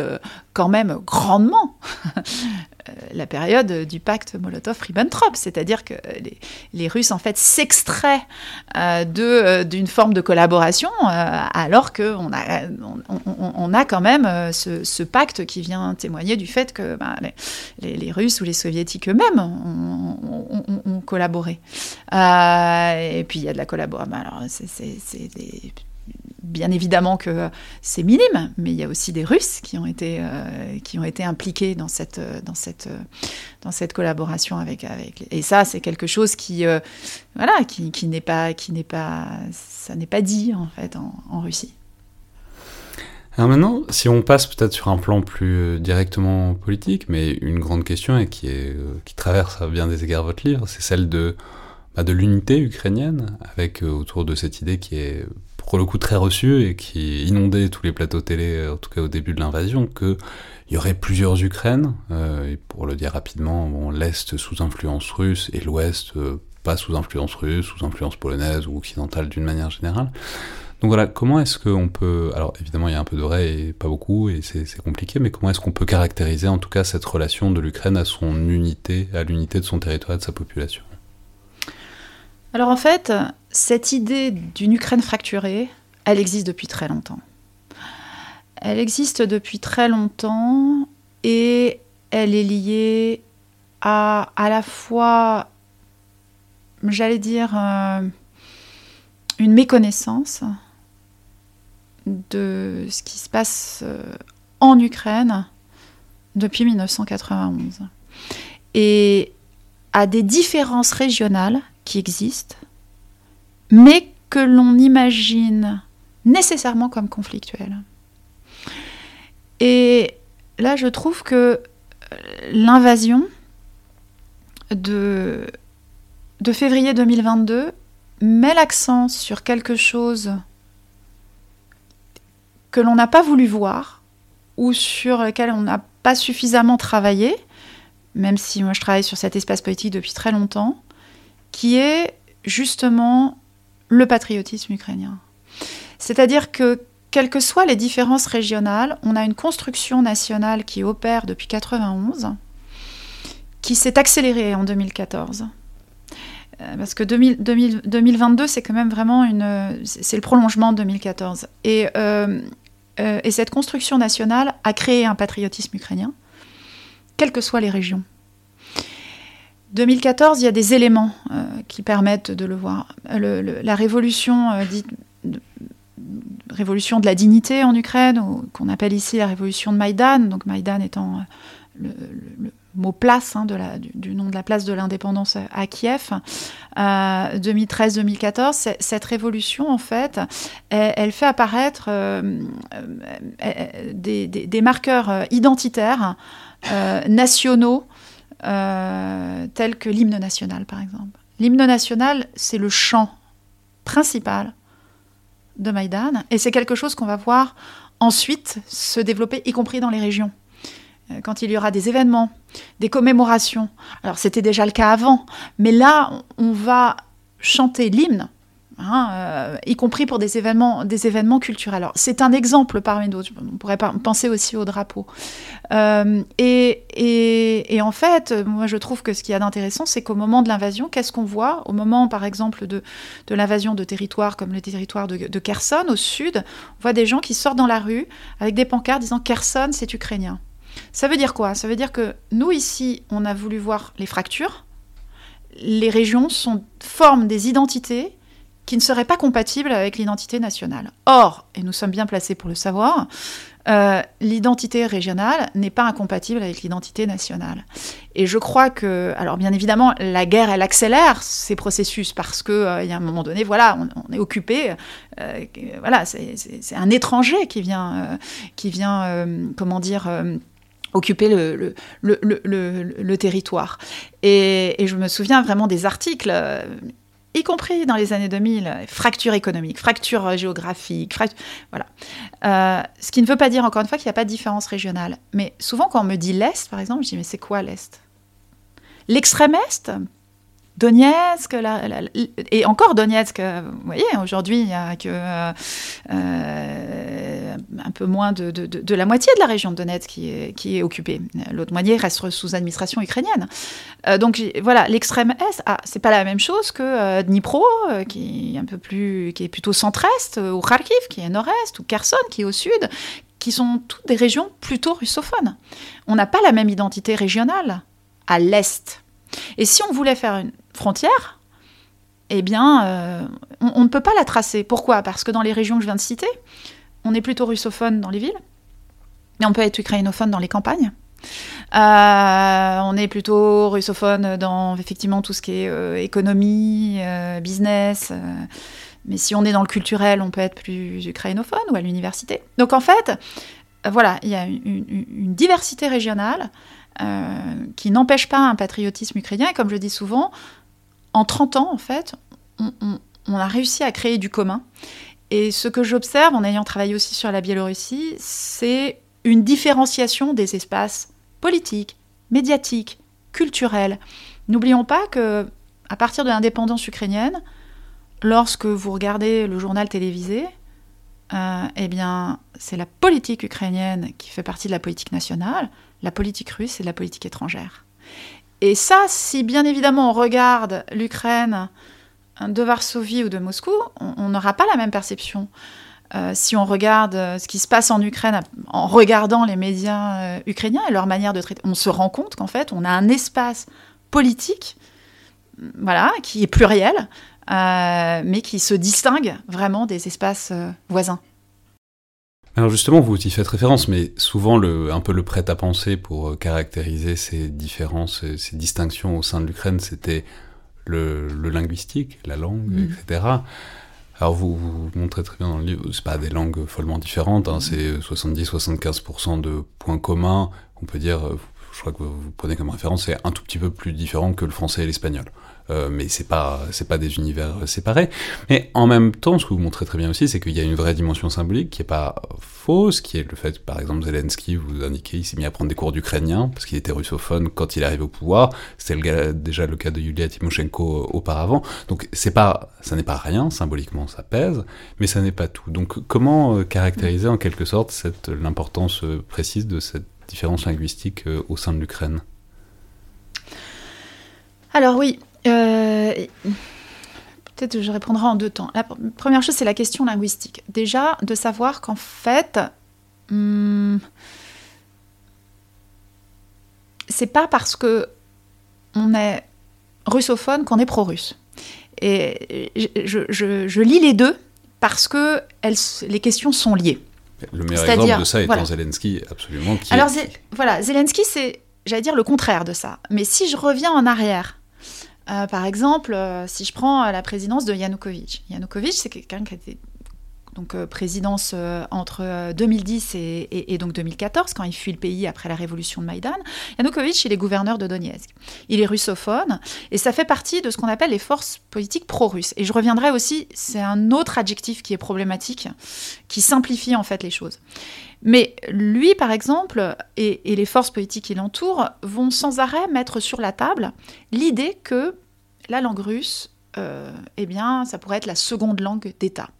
quand même grandement euh, la période du pacte Molotov-Ribbentrop, c'est-à-dire que les, Russes en fait s'extraient euh, euh, d'une forme de collaboration, alors qu'on a, on, a quand même ce, pacte qui vient témoigner du fait que ben, les, Russes ou les Soviétiques eux-mêmes ont, collaboré. et puis il y a de la collaboration. C'est des bien évidemment que c'est minime, mais il y a aussi des Russes qui ont été, euh, qui ont été impliqués dans cette, dans cette, dans cette collaboration avec, avec et ça c'est quelque chose qui, euh, voilà, qui, qui n'est pas, qui n'est pas, ça n'est pas dit en fait en, Russie. Alors maintenant, si on passe peut-être sur un plan plus euh, directement politique, mais une grande question et qui, est, qui traverse à bien des égards votre livre, c'est celle de, bah, de l'unité ukrainienne, avec autour de cette idée qui est pour le coup très reçu et qui inondait tous les plateaux télé, en tout cas au début de l'invasion, qu'il y aurait plusieurs Ukraines, euh, et pour le dire rapidement, l'Est sous influence russe et l'Ouest euh, pas sous influence russe, sous influence polonaise ou occidentale d'une manière générale. Donc voilà, comment est-ce qu'on peut... Alors évidemment il y a un peu de vrai et pas beaucoup, et c'est compliqué, mais comment est-ce qu'on peut caractériser en tout cas cette relation de l'Ukraine à son unité, à l'unité de son territoire et de sa population? Alors en fait, cette idée d'une Ukraine fracturée, elle existe depuis très longtemps. Elle existe depuis très longtemps et elle est liée à la fois, j'allais dire, euh, une méconnaissance de ce qui se passe euh, en Ukraine depuis 1991 et à des différences régionales qui existent, mais que l'on imagine nécessairement comme conflictuelles. Et là, je trouve que l'invasion de, de février 2022 met l'accent sur quelque chose que l'on n'a pas voulu voir ou sur lequel on n'a pas suffisamment travaillé, même si moi je travaille sur cet espace politique depuis très longtemps, qui est justement le patriotisme ukrainien. C'est-à-dire que quelles que soient les différences régionales, on a une construction nationale qui opère depuis 91, qui s'est accélérée en 2014. Euh, parce que 2022, c'est quand même vraiment une, c'est le prolongement de 2014. Et, euh, euh, et cette construction nationale a créé un patriotisme ukrainien, quelles que soient les régions. 2014, il y a des éléments qui permettent de le voir. la révolution dite révolution de la dignité en Ukraine, qu'on appelle ici la révolution de Maïdan, donc Maïdan étant euh, le, mot place hein, de du, nom de la place de l'indépendance à Kiev, 2013-2014, euh, cette révolution, en fait, elle, fait apparaître euh, des, marqueurs identitaires nationaux, tels que l'hymne national, par exemple. L'hymne national, c'est le chant principal de Maïdan. Et c'est quelque chose qu'on va voir ensuite se développer, y compris dans les régions. Euh, quand il y aura des événements, des commémorations. Alors c'était déjà le cas avant, mais là, on va chanter l'hymne Hein, euh, y compris pour des événements, des événements culturels. C'est un exemple parmi d'autres. On pourrait penser aussi au drapeau. Euh, et, en fait, moi, je trouve que ce qu'il y a d'intéressant, c'est qu'au moment de l'invasion, qu'est-ce qu'on voit? Au moment, par exemple, de, l'invasion de territoires comme le territoire de, Kherson, au sud, on voit des gens qui sortent dans la rue avec des pancartes disant Kherson, c'est ukrainien. Ça veut dire quoi? Ça veut dire que nous, ici, on a voulu voir les fractures. Les régions forment des identités qui ne serait pas compatible avec l'identité nationale. Or, et nous sommes bien placés pour le savoir, euh, l'identité régionale n'est pas incompatible avec l'identité nationale. Et je crois que, alors bien évidemment, la guerre, elle accélère ces processus parce qu'il euh, y a un moment donné, voilà, on, est occupé, euh, voilà, c'est un étranger qui vient, qui vient comment dire, occuper le, territoire. Et, je me souviens vraiment des articles y compris dans les années 2000, fracture économique, fracture géographique, voilà. Euh, ce qui ne veut pas dire, encore une fois, qu'il n'y a pas de différence régionale. Mais souvent, quand on me dit l'Est, par exemple, je dis, mais c'est quoi l'Est? L'extrême Est? Donetsk, et encore Donetsk, vous voyez, aujourd'hui, il n'y a que euh, euh, un peu moins de, la moitié de la région de Donetsk qui est, occupée. L'autre moitié reste sous administration ukrainienne. Euh, donc voilà, l'extrême Est, ah, c'est pas la même chose que Dnipro, qui est un peu plus, qui est plutôt centre-est, ou Kharkiv, qui est nord-est, ou Kherson, qui est au sud, qui sont toutes des régions plutôt russophones. On n'a pas la même identité régionale à l'Est. Et si on voulait faire une frontière, eh bien, euh, on, ne peut pas la tracer. Pourquoi? Parce que dans les régions que je viens de citer, on est plutôt russophone dans les villes, mais on peut être ukrainophone dans les campagnes. Euh, on est plutôt russophone dans effectivement tout ce qui est euh, économie, business. mais si on est dans le culturel, on peut être plus ukrainophone ou à l'université. Donc en fait, voilà, il y a une diversité régionale qui n'empêche pas un patriotisme ukrainien. Et comme je dis souvent, en 30 ans, en fait, on, a réussi à créer du commun. Et ce que j'observe en ayant travaillé aussi sur la Biélorussie, c'est une différenciation des espaces politiques, médiatiques, culturels. N'oublions pas que à partir de l'indépendance ukrainienne, lorsque vous regardez le journal télévisé, euh, eh bien, c'est la politique ukrainienne qui fait partie de la politique nationale, la politique russe, c'est la politique étrangère. Et ça, si bien évidemment on regarde l'Ukraine de Varsovie ou de Moscou, on n'aura pas la même perception. si on regarde ce qui se passe en Ukraine en regardant les médias ukrainiens et leur manière de traiter, on se rend compte qu'en fait, on a un espace politique, voilà, qui est pluriel, mais qui se distingue vraiment des espaces voisins. Alors justement, vous y faites référence, mais souvent le, un peu le prêt à penser pour euh, caractériser ces différences, euh, ces distinctions au sein de l'Ukraine, c'était le, linguistique, la langue, mm. etc. Alors vous, vous montrez très bien dans le livre, c'est pas des langues follement différentes, hein, c'est 70-75% de points communs. On peut dire, euh, je crois que vous prenez comme référence, c'est un tout petit peu plus différent que le français et l'espagnol. Euh, mais c'est pas c'est pas des univers séparés. Mais en même temps, ce que vous montrez très bien aussi, c'est qu'il y a une vraie dimension symbolique qui est pas fausse, qui est le fait, par exemple, Zelensky, vous indiquez, il s'est mis à prendre des cours d'ukrainien parce qu'il était russophone quand il est arrivé au pouvoir. C'était déjà le cas de Yulia Tymoshenko auparavant. Donc c'est pas ça n'est pas rien symboliquement, ça pèse, mais ça n'est pas tout. Donc comment euh, caractériser en quelque sorte cette l'importance euh, précise de cette différence linguistique au sein de l'Ukraine alors oui, euh, peut-être je répondrai en deux temps. La première chose, c'est la question linguistique. Déjà, de savoir qu'en fait, hmm, c'est pas parce que on est russophone qu'on est pro-russe. Et je, lis les deux parce que les questions sont liées. Le meilleur exemple de ça étant Zelensky, absolument. Alors, voilà, Zelensky, c'est, j'allais dire, le contraire de ça. Mais si je reviens en arrière, euh, par exemple, euh, si je prends euh, la présidence de Yanukovych. Yanukovych, c'est quelqu'un qui a été donc présidence entre 2010 et, donc 2014, quand il fuit le pays après la révolution de Maïdan. Yanukovych, il est gouverneur de Donetsk. Il est russophone, et ça fait partie de ce qu'on appelle les forces politiques pro-russes. Et je reviendrai aussi, c'est un autre adjectif qui est problématique, qui simplifie en fait les choses. Mais lui, par exemple, et, les forces politiques qui l'entourent, vont sans arrêt mettre sur la table l'idée que la langue russe, euh, eh bien, ça pourrait être la seconde langue d'État.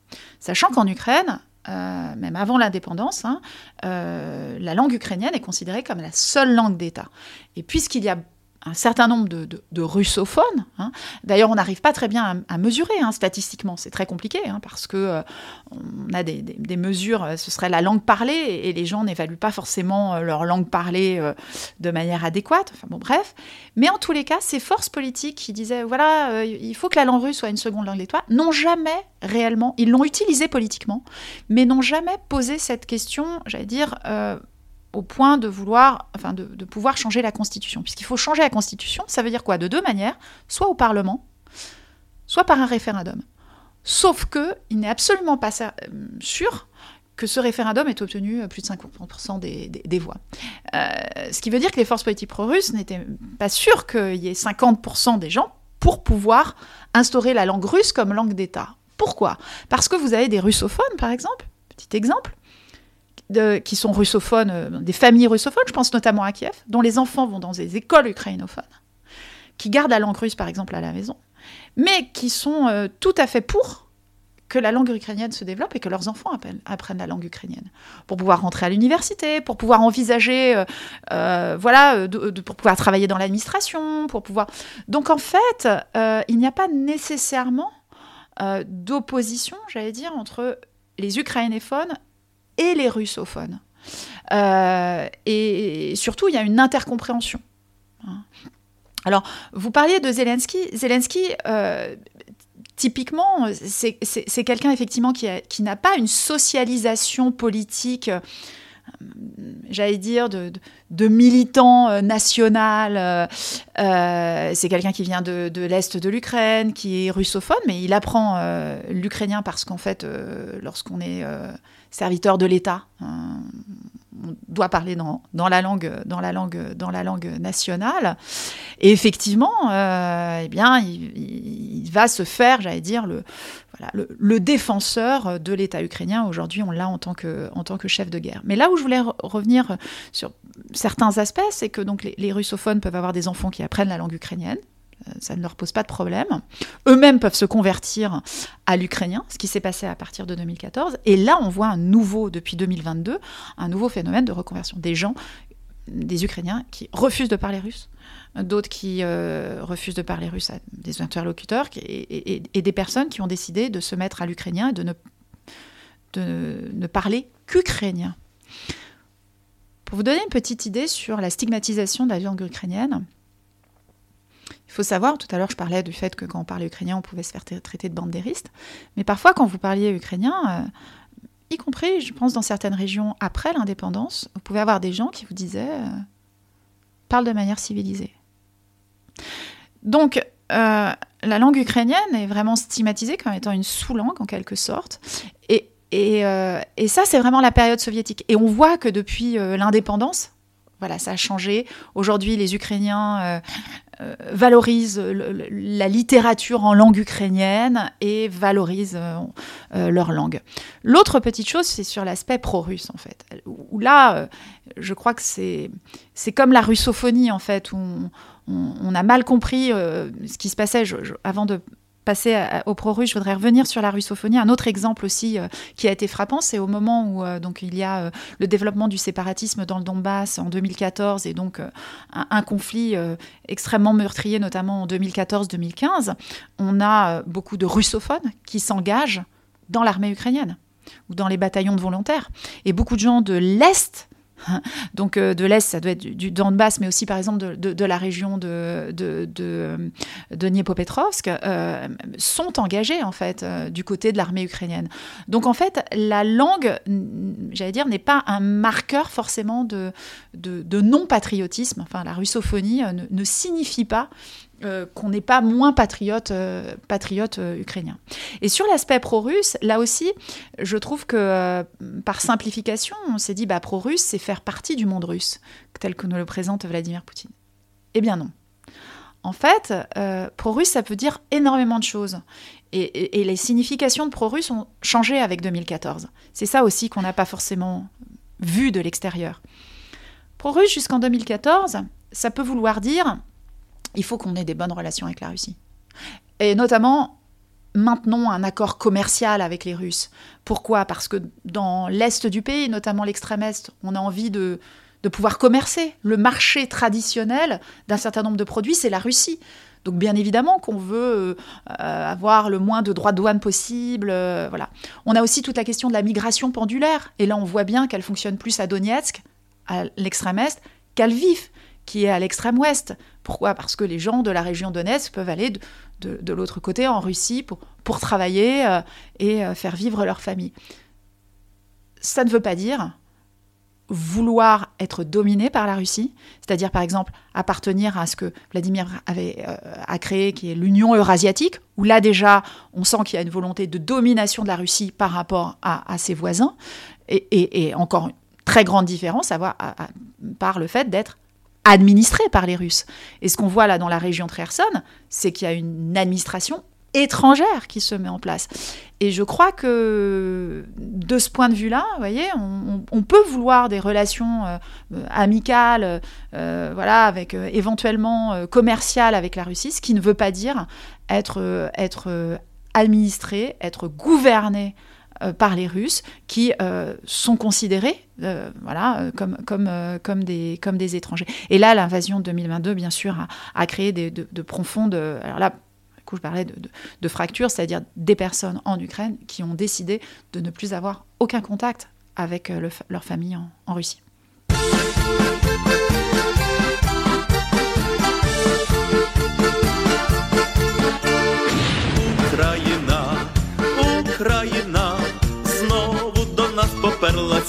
Sachant qu'en Ukraine, euh, même avant l'indépendance, hein, euh, la langue ukrainienne est considérée comme la seule langue d'État. Et puisqu'il y a un certain nombre de, russophones. Hein. D'ailleurs, on n'arrive pas très bien à, mesurer hein, statistiquement. C'est très compliqué hein, parce que euh, on a des, mesures. Euh, ce serait la langue parlée et, les gens n'évaluent pas forcément euh, leur langue parlée de manière adéquate. Enfin bon, bref. Mais en tous les cas, ces forces politiques qui disaient voilà, il faut que la langue russe soit une seconde langue d'étoile, n'ont jamais réellement, ils l'ont utilisée politiquement, mais n'ont jamais posé cette question, j'allais dire au point de vouloir, enfin de, pouvoir changer la Constitution. Puisqu'il faut changer la Constitution, ça veut dire quoi? De deux manières, soit au Parlement, soit par un référendum. Sauf que il n'est absolument pas euh, sûr que ce référendum ait obtenu plus de 50% des, voix. Euh, ce qui veut dire que les forces politiques pro-russes n'étaient pas sûres qu'il y ait 50% des gens pour pouvoir instaurer la langue russe comme langue d'État. Pourquoi? Parce que vous avez des russophones, par exemple, petit exemple, qui sont russophones, euh, des familles russophones, je pense notamment à Kiev, dont les enfants vont dans des écoles ukrainophones, qui gardent la langue russe par exemple à la maison, mais qui sont euh, tout à fait pour que la langue ukrainienne se développe et que leurs enfants apprennent, la langue ukrainienne pour pouvoir rentrer à l'université, pour pouvoir envisager, euh, voilà, pour pouvoir travailler dans l'administration, pour pouvoir. Donc en fait, il n'y a pas nécessairement d'opposition, j'allais dire, entre les ukrainophones et les russophones. Euh, et surtout, il y a une intercompréhension. Hein. Alors, vous parliez de Zelensky. Zelensky, euh, typiquement, c'est quelqu'un effectivement qui, qui n'a pas une socialisation politique j'allais dire, de, militant euh, national. c'est quelqu'un qui vient de, l'Est de l'Ukraine, qui est russophone, mais il apprend l'ukrainien parce qu'en fait, lorsqu'on est serviteur de l'État. Hein. on doit parler dans, dans, la langue, dans, la langue, dans la langue nationale. Et effectivement, euh, eh bien, il, va se faire, j'allais dire, le, voilà, le, défenseur de l'État ukrainien. Aujourd'hui, on l'a en, tant que, en tant que chef de guerre. Mais là où je voulais revenir sur certains aspects, c'est que donc, les russophones peuvent avoir des enfants qui apprennent la langue ukrainienne ça ne leur pose pas de problème. Eux-mêmes peuvent se convertir à l'ukrainien, ce qui s'est passé à partir de 2014. Et là, on voit un nouveau, depuis 2022, un nouveau phénomène de reconversion. Des gens, des Ukrainiens qui refusent de parler russe, d'autres qui euh, refusent de parler russe à des interlocuteurs, et, des personnes qui ont décidé de se mettre à l'ukrainien et de ne de ne parler qu'ukrainien. Pour vous donner une petite idée sur la stigmatisation de la langue ukrainienne, faut savoir, tout à l'heure je parlais du fait que quand on parlait ukrainien, on pouvait se faire traiter de bandériste, mais parfois quand vous parliez ukrainien, euh, y compris, je pense, dans certaines régions après l'indépendance, vous pouvez avoir des gens qui vous disaient euh, parle de manière civilisée. Donc, euh, la langue ukrainienne est vraiment stigmatisée comme étant une sous-langue en quelque sorte. Et, ça, c'est vraiment la période soviétique. Et on voit que depuis l'indépendance, voilà, ça a changé. Aujourd'hui, les Ukrainiens valorisent la littérature en langue ukrainienne et valorisent leur langue. L'autre petite chose, c'est sur l'aspect pro-russe, en fait. Où là, je crois que c'est comme la russophonie, en fait, où on, a mal compris euh, ce qui se passait. avant de passer au pro-russe, je voudrais revenir sur la russophonie. Un autre exemple aussi euh, qui a été frappant, c'est au moment où euh, donc il y a le développement du séparatisme dans le Donbass en 2014 et donc un, conflit extrêmement meurtrier, notamment en 2014-2015. On a beaucoup de russophones qui s'engagent dans l'armée ukrainienne ou dans les bataillons de volontaires. Et beaucoup de gens de l'Est Donc euh, de l'Est, ça doit être du, du, Donbass, mais aussi par exemple de, la région de, de, de, Dniepopetrovsk, euh, sont engagés en fait euh, du côté de l'armée ukrainienne. Donc en fait, la langue, j'allais dire, n'est pas un marqueur forcément de, de, non-patriotisme. Enfin, la russophonie ne signifie pas euh, qu'on n'est pas moins patriote, euh, euh, ukrainien. Et sur l'aspect pro-russe, là aussi, je trouve que par simplification, on s'est dit bah, pro-russe, c'est faire partie du monde russe, tel que nous le présente Vladimir Poutine. Eh bien non. En fait, pro-russe, ça peut dire énormément de choses. Et, et les significations de pro-russe ont changé avec 2014. C'est ça aussi qu'on n'a pas forcément vu de l'extérieur. Pro-russe jusqu'en 2014, ça peut vouloir dire il faut qu'on ait des bonnes relations avec la Russie. Et notamment, maintenons un accord commercial avec les Russes. Pourquoi? Parce que dans l'Est du pays, notamment l'extrême-Est, on a envie de, pouvoir commercer. Le marché traditionnel d'un certain nombre de produits, c'est la Russie. Donc bien évidemment qu'on veut euh, avoir le moins de droits de douane possible. Euh, voilà. On a aussi toute la question de la migration pendulaire. Et là, on voit bien qu'elle fonctionne plus à Donetsk, à l'extrême-est, qu'à Lviv qui est à l'extrême ouest. Pourquoi? Parce que les gens de la région Donetsk peuvent aller de, l'autre côté, en Russie, pour, pour travailler euh, et euh, faire vivre leur famille. Ça ne veut pas dire vouloir être dominé par la Russie, c'est-à-dire par exemple appartenir à ce que Vladimir avait euh, a créé, qui est l'Union eurasiatique, où là déjà on sent qu'il y a une volonté de domination de la Russie par rapport à, ses voisins, et, encore une très grande différence à voir par le fait d'être administré par les Russes. Et ce qu'on voit là dans la région de c'est qu'il y a une administration étrangère qui se met en place. Et je crois que de ce point de vue-là, vous voyez, on, peut vouloir des relations euh, amicales, euh, voilà, avec euh, éventuellement commerciales avec la Russie, ce qui ne veut pas dire être, être administré, être gouverné par les Russes qui euh, sont considérés euh, voilà, comme, comme, comme, des, comme des étrangers. Et là, l'invasion de 2022, bien sûr, a, créé des, de, profondes... Alors là, je parlais de, de fractures, c'est-à-dire des personnes en Ukraine qui ont décidé de ne plus avoir aucun contact avec leur famille en Russie.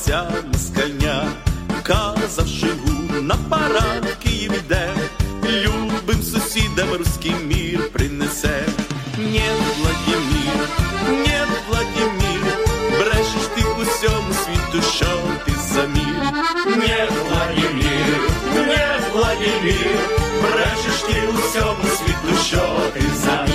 Ця москальня, казавши гу на парад Київ іде, любим сусідам руський мір принесе. Нет, Владимир, нет, Владимир, брешеш ти усьому світу, що ти за мір. Нет, Владимир, нет, Владимир, брешеш ти усьому світу, що ти за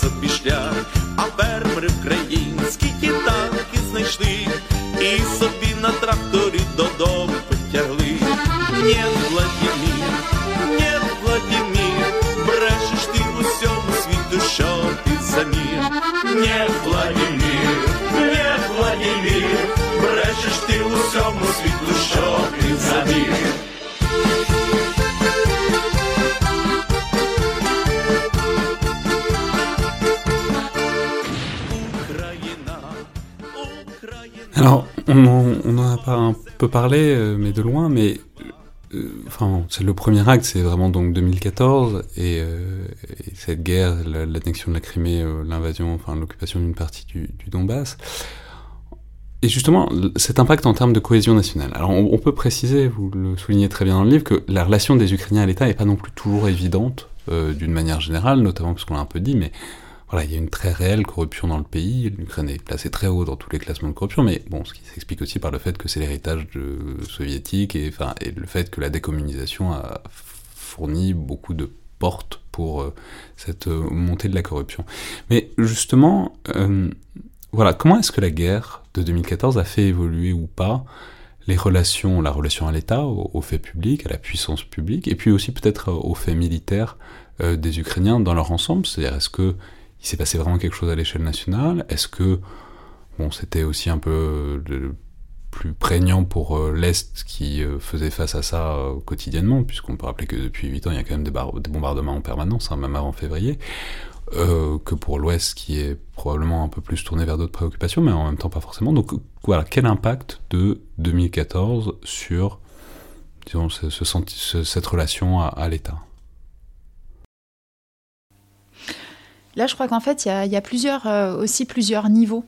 собі шлях, а фермери українські ті танки знайшли, і собі на тракторі додому потягли. Нет, Владимир, нет, Владимир, брешеш ти усьому світу, що ти за мір. Нет, Владимир, нет, Владимир, брешеш ти усьому світу, що ти за Alors, on en, a pas un peu parlé, euh, mais de loin, mais euh, enfin, c'est le premier acte, c'est vraiment donc 2014, et, cette guerre, l'annexion de la Crimée, l'invasion, enfin l'occupation d'une partie du, Donbass. Et justement, cet impact en termes de cohésion nationale. Alors, on, peut préciser, vous le soulignez très bien dans le livre, que la relation des Ukrainiens à l'État n'est pas non plus toujours évidente, euh, d'une manière générale, notamment parce qu'on l'a un peu dit, mais voilà, il y a une très réelle corruption dans le pays. L'Ukraine est placée très haut dans tous les classements de corruption, mais bon, ce qui s'explique aussi par le fait que c'est l'héritage soviétique et, enfin, et le fait que la décommunisation a fourni beaucoup de portes pour euh, cette euh, montée de la corruption. Mais justement, voilà, comment est-ce que la guerre de 2014 a fait évoluer ou pas les relations, la relation à l'État, aux, faits publics, à la puissance publique, et puis aussi peut-être aux faits militaires euh, des Ukrainiens dans leur ensemble? C'est-à-dire, est-ce que il s'est passé vraiment quelque chose à l'échelle nationale Est-ce que c'était aussi un peu euh, plus prégnant pour euh, l'Est qui faisait face à ça quotidiennement, puisqu'on peut rappeler que depuis 8 ans, il y a quand même des, bombardements en permanence, hein, même avant février. Euh, que pour l'Ouest qui est probablement un peu plus tourné vers d'autres préoccupations, mais en même temps pas forcément. Donc voilà, quel impact de 2014 sur cette relation à, l'État? Là, je crois qu'en fait, il y, a, plusieurs, euh, aussi plusieurs niveaux.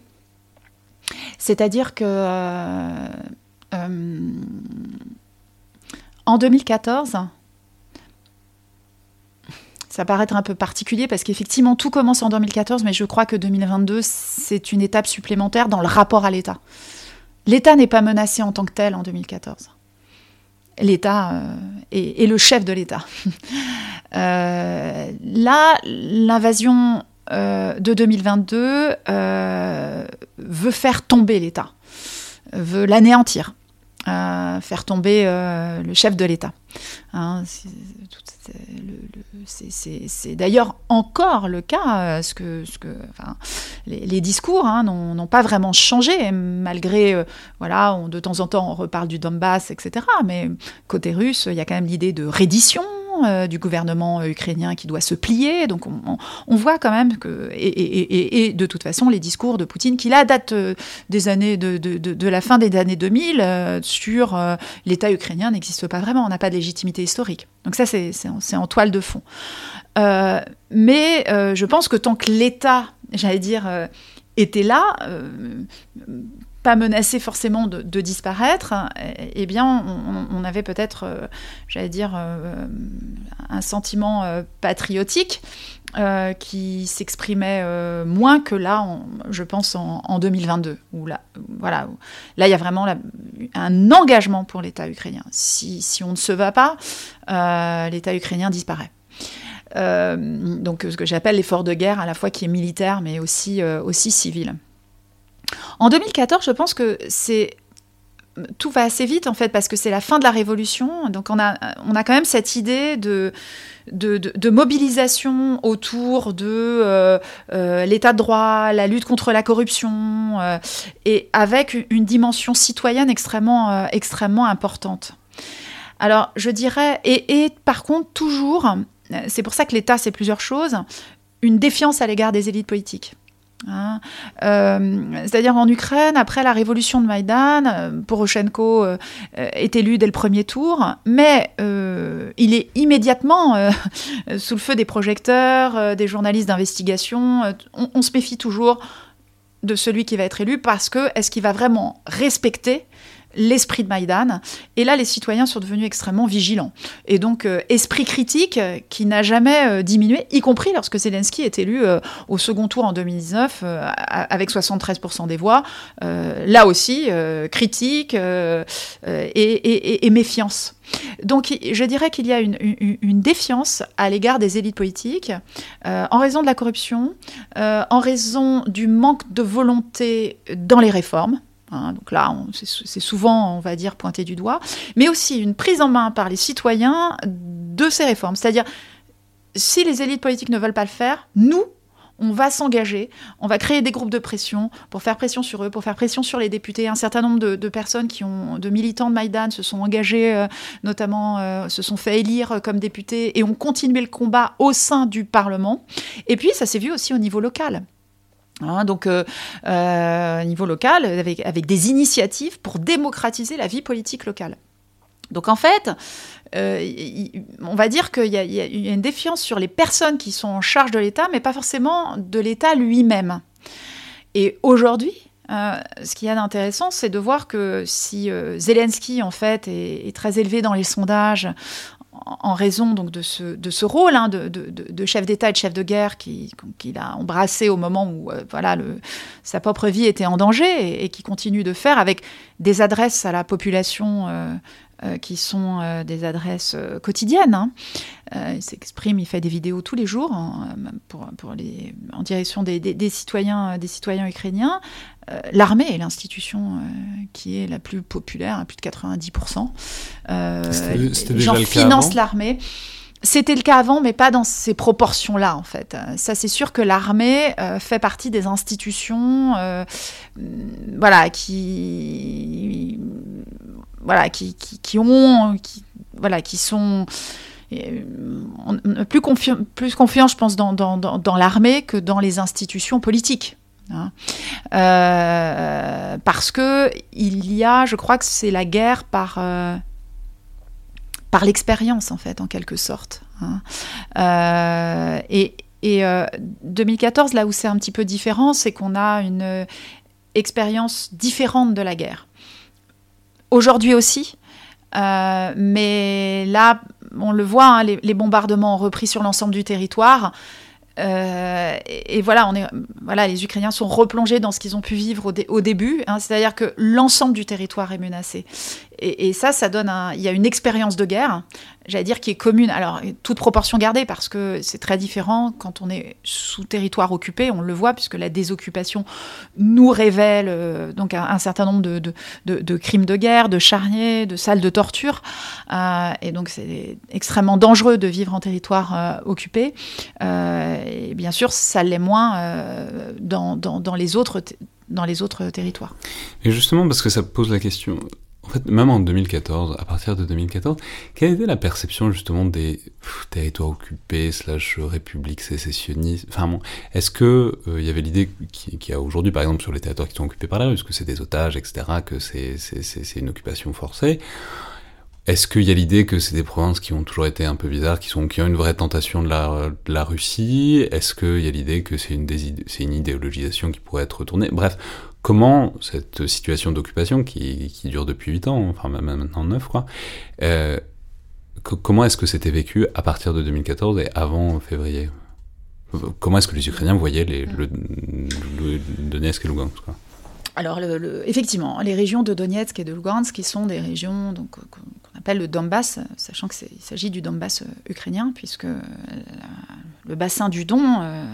C'est-à-dire que euh, en 2014, ça paraît être un peu particulier parce qu'effectivement tout commence en 2014, mais je crois que 2022 c'est une étape supplémentaire dans le rapport à l'État. L'État n'est pas menacé en tant que tel en 2014. L'État euh, est, le chef de l'État. Euh, là, l'invasion euh, de 2022 veut faire tomber l'État, veut l'anéantir. faire tomber le chef de l'État. Hein, c'est d'ailleurs encore le cas, euh, ce que, les, discours hein, n'ont pas vraiment changé, malgré, euh, voilà, on, de temps en temps on reparle du Donbass, etc. Mais côté russe, il y a quand même l'idée de reddition, euh, du gouvernement euh, ukrainien qui doit se plier. Donc on, voit quand même que, et, de toute façon, les discours de Poutine, qui là datent euh, des années de, de, la fin des années 2000, sur l'État ukrainien n'existe pas vraiment, on n'a pas de légitimité historique. Donc ça, c'est en, toile de fond. mais je pense que tant que l'État, j'allais dire, était là, pas menacé forcément de, disparaître, eh, eh bien, on, avait peut-être, euh, j'allais dire, euh, un sentiment euh, patriotique qui s'exprimait moins que là, je pense, en, 2022. Où là, voilà, là, il y a vraiment un engagement pour l'État ukrainien. Si, si, on ne se va pas, l'État ukrainien disparaît. donc, ce que j'appelle l'effort de guerre, à la fois qui est militaire, mais aussi, aussi civil. En 2014, je pense que tout va assez vite en fait parce que c'est la fin de la révolution. Donc on a, quand même cette idée de, de, mobilisation autour de euh, euh, l'état de droit, la lutte contre la corruption, euh, et avec une dimension citoyenne extrêmement, extrêmement importante. Alors je dirais, et, et par contre toujours, c'est pour ça que l'État c'est plusieurs choses, une défiance à l'égard des élites politiques. Hein. Euh, c'est-à-dire en Ukraine, après la révolution de Maïdan, euh, Poroshenko euh, est élu dès le premier tour, mais il est immédiatement sous le feu des projecteurs, des journalistes d'investigation. On, se méfie toujours de celui qui va être élu parce que est-ce qu'il va vraiment respecter l'esprit de Maïdan. Et là, les citoyens sont devenus extrêmement vigilants. Et donc, euh, esprit critique euh, qui n'a jamais euh, diminué, y compris lorsque Zelensky est élu au second tour en 2019 avec 73% des voix. là aussi, critique et, méfiance. Donc je dirais qu'il y a une, une, défiance à l'égard des élites politiques en raison de la corruption, en raison du manque de volonté dans les réformes. Hein, donc là, c'est souvent, on va dire, pointé du doigt, mais aussi une prise en main par les citoyens de ces réformes. C'est-à-dire, si les élites politiques ne veulent pas le faire, nous, on va s'engager, on va créer des groupes de pression pour faire pression sur eux, pour faire pression sur les députés. Un certain nombre de, personnes qui ont, de militants de Maïdan se sont engagés, euh, notamment euh, se sont fait élire comme députés et ont continué le combat au sein du Parlement. Et puis, ça s'est vu aussi au niveau local. Hein, donc, euh, euh, niveau local, avec, des initiatives pour démocratiser la vie politique locale. Donc, en fait, euh, on va dire qu'il y, y, a une défiance sur les personnes qui sont en charge de l'État, mais pas forcément de l'État lui-même. Et aujourd'hui, euh, ce qu'il y a d'intéressant, c'est de voir que si Zelensky, en fait, est, très élevé dans les sondages en raison donc de ce, de ce rôle hein, de, chef d'État et de chef de guerre qu'il qui a embrassé au moment où euh, voilà, sa propre vie était en danger et, et qui continue de faire avec des adresses à la population euh, qui sont euh, des adresses euh, quotidiennes. Hein. il s'exprime, il fait des vidéos tous les jours en, pour, pour les, en direction des, des, des, citoyens, des citoyens ukrainiens. L'armée est l'institution qui est la plus populaire, à plus de 90%. C'était les gens financent l'armée. C'était le cas avant, mais pas dans ces proportions-là, en fait. Ça, c'est sûr que l'armée euh, fait partie des institutions, euh, voilà, qui, voilà, qui, qui, ont, qui, voilà, qui sont euh, plus, confi plus confiance, je pense, dans, dans, dans, l'armée que dans les institutions politiques. Hein. Euh, parce que il y a, je crois que c'est la guerre par euh, par l'expérience en fait, en quelque sorte. Hein. Et, et euh, 2014, là où c'est un petit peu différent, c'est qu'on a une expérience différente de la guerre. Aujourd'hui aussi, euh, mais là, on le voit, hein, les, bombardements ont repris sur l'ensemble du territoire. Euh, et, voilà, on est, les Ukrainiens sont replongés dans ce qu'ils ont pu vivre au début, hein, c'est-à-dire que l'ensemble du territoire est menacé. Et, ça, ça donne un, il y a une expérience de guerre, j'allais dire qui est commune. Alors toute proportion gardée parce que c'est très différent quand on est sous territoire occupé, on le voit puisque la désoccupation nous révèle euh, donc un, certain nombre de, crimes de guerre, de charniers, de salles de torture, euh, et donc c'est extrêmement dangereux de vivre en territoire euh, occupé. et bien sûr, ça l'est moins dans les autres dans les autres territoires. Et justement, parce que ça pose la question, en fait, même en 2014, à partir de 2014, quelle était la perception justement des territoires occupés slash républiques sécessionnistes? Enfin bon, est-ce que il euh, y avait l'idée qu'il y a aujourd'hui, par exemple, sur les territoires qui sont occupés par la Russie, que c'est des otages, etc., que c'est une occupation forcée? Est-ce qu'il y a l'idée que c'est des provinces qui ont toujours été un peu bizarres, qui, ont une vraie tentation de la, Russie? Est-ce qu'il y a l'idée que c'est une, une idéologisation qui pourrait être retournée? Bref, comment cette situation d'occupation qui, dure depuis 8 ans, enfin maintenant 9 quoi, euh, comment est-ce que c'était vécu à partir de 2014 et avant février? Comment est-ce que les Ukrainiens voyaient les, le, le Donetsk et Lugansk alors, le, le, effectivement, les régions de Donetsk et de Lugansk, qui sont des régions donc, qu'on appelle le Donbass, sachant qu'il s'agit du Donbass ukrainien, puisque la, le bassin du Don, euh,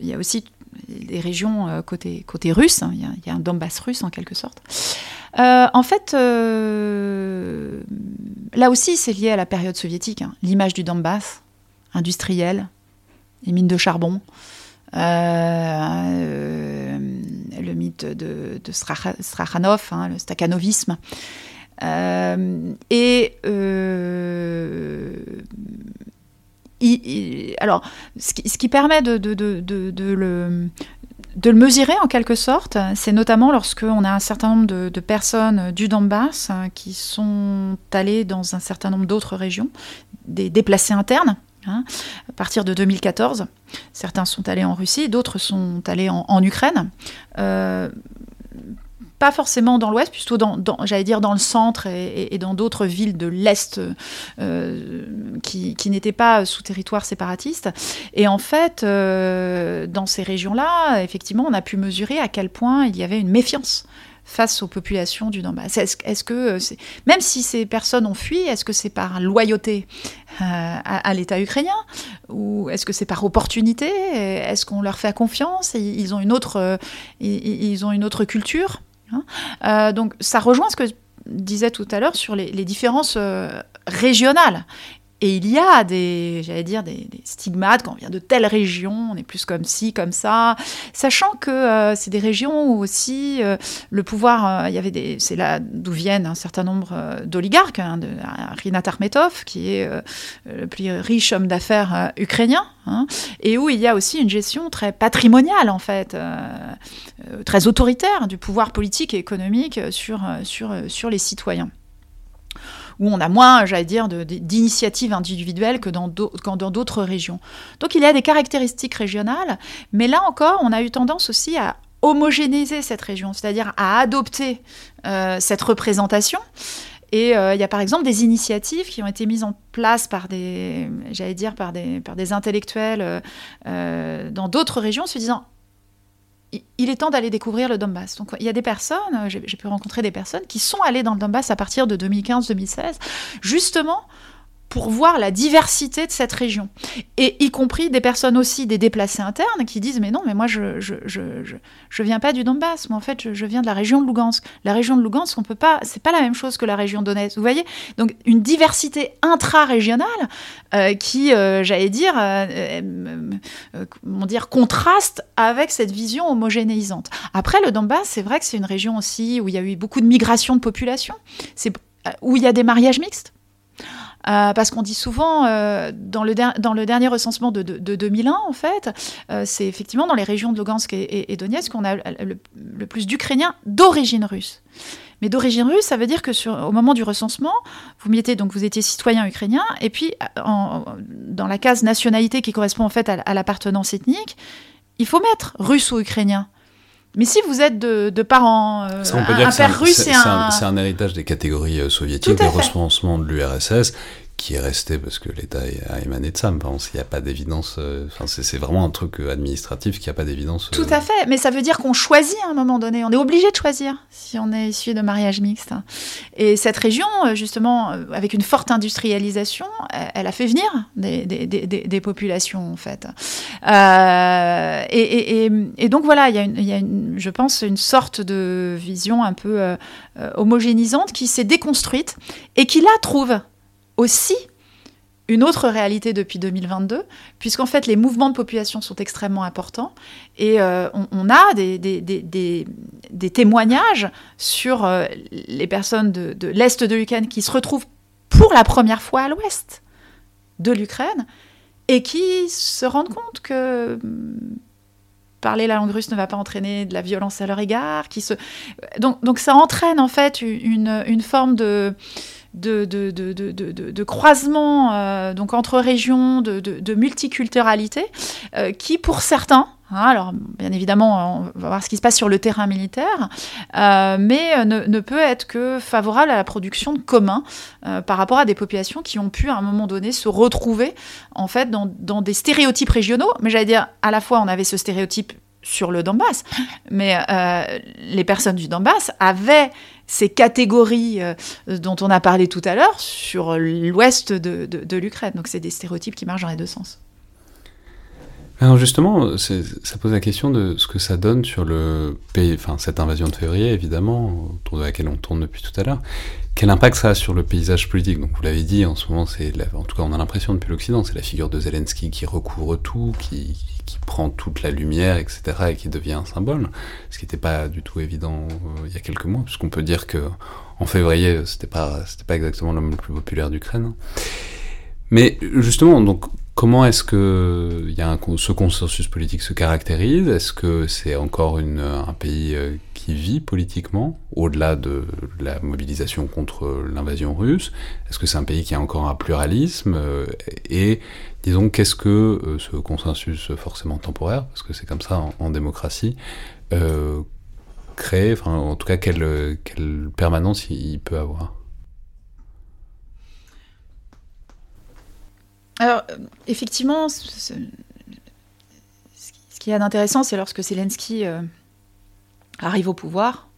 il y, a aussi des régions euh, côté, côté russe, il y, a un Donbass russe en quelque sorte. Euh, en fait, euh, là aussi, c'est lié à la période soviétique. Hein. L'image du Donbass, industriel, les mines de charbon, le mythe de, de Strachanov, hein, le stakhanovisme. Et alors, ce qui, permet de, le, mesurer en quelque sorte, c'est notamment lorsqu'on a un certain nombre de, personnes du Donbass qui sont allées dans un certain nombre d'autres régions, des déplacés internes, Hein, à partir de 2014. Certains sont allés en Russie, d'autres sont allés en, en Ukraine. Euh, pas forcément dans l'ouest, plutôt dans, j'allais dire dans le centre et, dans d'autres villes de l'est euh, qui, n'étaient pas sous territoire séparatiste. Et en fait, euh, dans ces régions-là, effectivement, on a pu mesurer à quel point il y avait une méfiance face aux populations du Donbass. Est-ce est que, même si ces personnes ont fui, est-ce que c'est par loyauté euh, à, l'État ukrainien ou est-ce que c'est par opportunité? Est-ce qu'on leur fait confiance? Ils ont une autre, ils, ont une autre culture? Hein euh, Donc ça rejoint ce que je disais tout à l'heure sur les, différences euh, régionales. Et il y a des, j'allais dire, des, stigmates quand on vient de telle région, on est plus comme ci, comme ça, sachant que euh, c'est des régions où aussi euh, le pouvoir, euh, il y avait des, c'est là d'où viennent un certain nombre d'oligarques, hein, de, Rinat Armetov, qui est le plus riche homme d'affaires ukrainien, hein, et où il y a aussi une gestion très patrimoniale en fait, très autoritaire du pouvoir politique et économique sur, sur, sur les citoyens où on a moins, j'allais dire, d'initiatives individuelles que dans d'autres régions. Donc il y a des caractéristiques régionales, mais là encore, on a eu tendance aussi à homogénéiser cette région, c'est-à-dire à adopter euh, cette représentation. Et euh, il y a par exemple des initiatives qui ont été mises en place par des, j'allais dire, par des, intellectuels euh, dans d'autres régions, se disant il est temps d'aller découvrir le Donbass. Donc il y a des personnes, euh, j'ai pu rencontrer des personnes qui sont allées dans le Donbass à partir de 2015-2016, justement pour voir la diversité de cette région. Et y compris des personnes aussi, des déplacés internes, qui disent, mais non, mais moi, je je, je, je, viens pas du Donbass, moi, en fait, je, viens de la région de Lugansk. La région de Lugansk, on peut pas, c'est pas la même chose que la région Donetsk, vous voyez? Donc, une diversité intra-régionale euh, qui, euh, j'allais dire, euh, comment dire, contraste avec cette vision homogénéisante. Après, le Donbass, c'est vrai que c'est une région aussi où il y a eu beaucoup de migration de population, c'est où il y a des mariages mixtes. Euh, parce qu'on dit souvent, euh, dans, le dernier recensement de, 2001, en fait, euh, c'est effectivement dans les régions de Lugansk et, Donetsk qu'on a le, plus d'Ukrainiens d'origine russe. Mais d'origine russe, ça veut dire que au moment du recensement, vous mettez donc vous étiez citoyen ukrainien, et puis dans la case nationalité qui correspond en fait à l'appartenance ethnique, il faut mettre russe ou ukrainien. Mais si vous êtes de, parents, euh, un, père russe c'est un... Un, héritage des catégories euh, soviétiques, des recensement de l'URSS, qui est resté parce que l'État a émané de ça. il n'y a pas d'évidence. Euh, enfin, c'est vraiment un truc euh, administratif qui n'a pas d'évidence. Tout à fait. Mais ça veut dire qu'on choisit à un moment donné. On est obligé de choisir si on est issu de mariage mixte. Et cette région, justement, avec une forte industrialisation, elle a fait venir des, des, des, des populations, en fait. Euh, et, et, et, donc voilà, il y a, une, il y a une, je pense, une sorte de vision un peu homogénisante qui s'est déconstruite et qui là trouve aussi une autre réalité depuis 2022, puisqu'en fait les mouvements de population sont extrêmement importants et euh, on, a des, témoignages sur euh, les personnes de, l'Est de l'Ukraine qui se retrouvent pour la première fois à l'Ouest de l'Ukraine et qui se rendent compte que hmm, parler la langue russe ne va pas entraîner de la violence à leur égard. Qui se... donc, donc ça entraîne en fait une forme de de, croisement euh, donc entre régions, de, multiculturalité, euh, qui pour certains, hein, alors bien évidemment on va voir ce qui se passe sur le terrain militaire, euh, mais ne, ne, peut être que favorable à la production de communs par rapport à des populations qui ont pu à un moment donné se retrouver en fait dans, dans des stéréotypes régionaux, mais j'allais dire à la fois on avait ce stéréotype sur le Donbass. Mais les personnes du Donbass avaient ces catégories euh, dont on a parlé tout à l'heure sur l'ouest de, de, l'Ukraine. Donc c'est des stéréotypes qui marchent dans les deux sens. Alors justement, ça pose la question de ce que ça donne sur le pays, enfin cette invasion de février évidemment, autour de laquelle on tourne depuis tout à l'heure. Quel impact ça a sur le paysage politique? Donc vous l'avez dit, en ce moment, c'est en tout cas on a l'impression depuis l'Occident, c'est la figure de Zelensky qui recouvre tout, qui, qui prend toute la lumière, etc., et qui devient un symbole, ce qui n'était pas du tout évident euh, il y a quelques mois, puisqu'on peut dire que en février, c'était pas, c'était pas exactement l'homme le plus populaire d'Ukraine. Mais justement, donc, comment est-ce que ce consensus politique se caractérise? Est-ce que c'est encore un pays euh, qui vit politiquement, au-delà de la mobilisation contre l'invasion russe? Est-ce que c'est un pays qui a encore un pluralisme euh, Et disons, qu'est-ce que euh, ce consensus forcément temporaire, parce que c'est comme ça en, démocratie, crée, enfin, en tout cas, quelle, quelle permanence il, peut avoir? Alors, effectivement, ce, qui est d'intéressant, c'est lorsque Zelensky euh, arrive au pouvoir,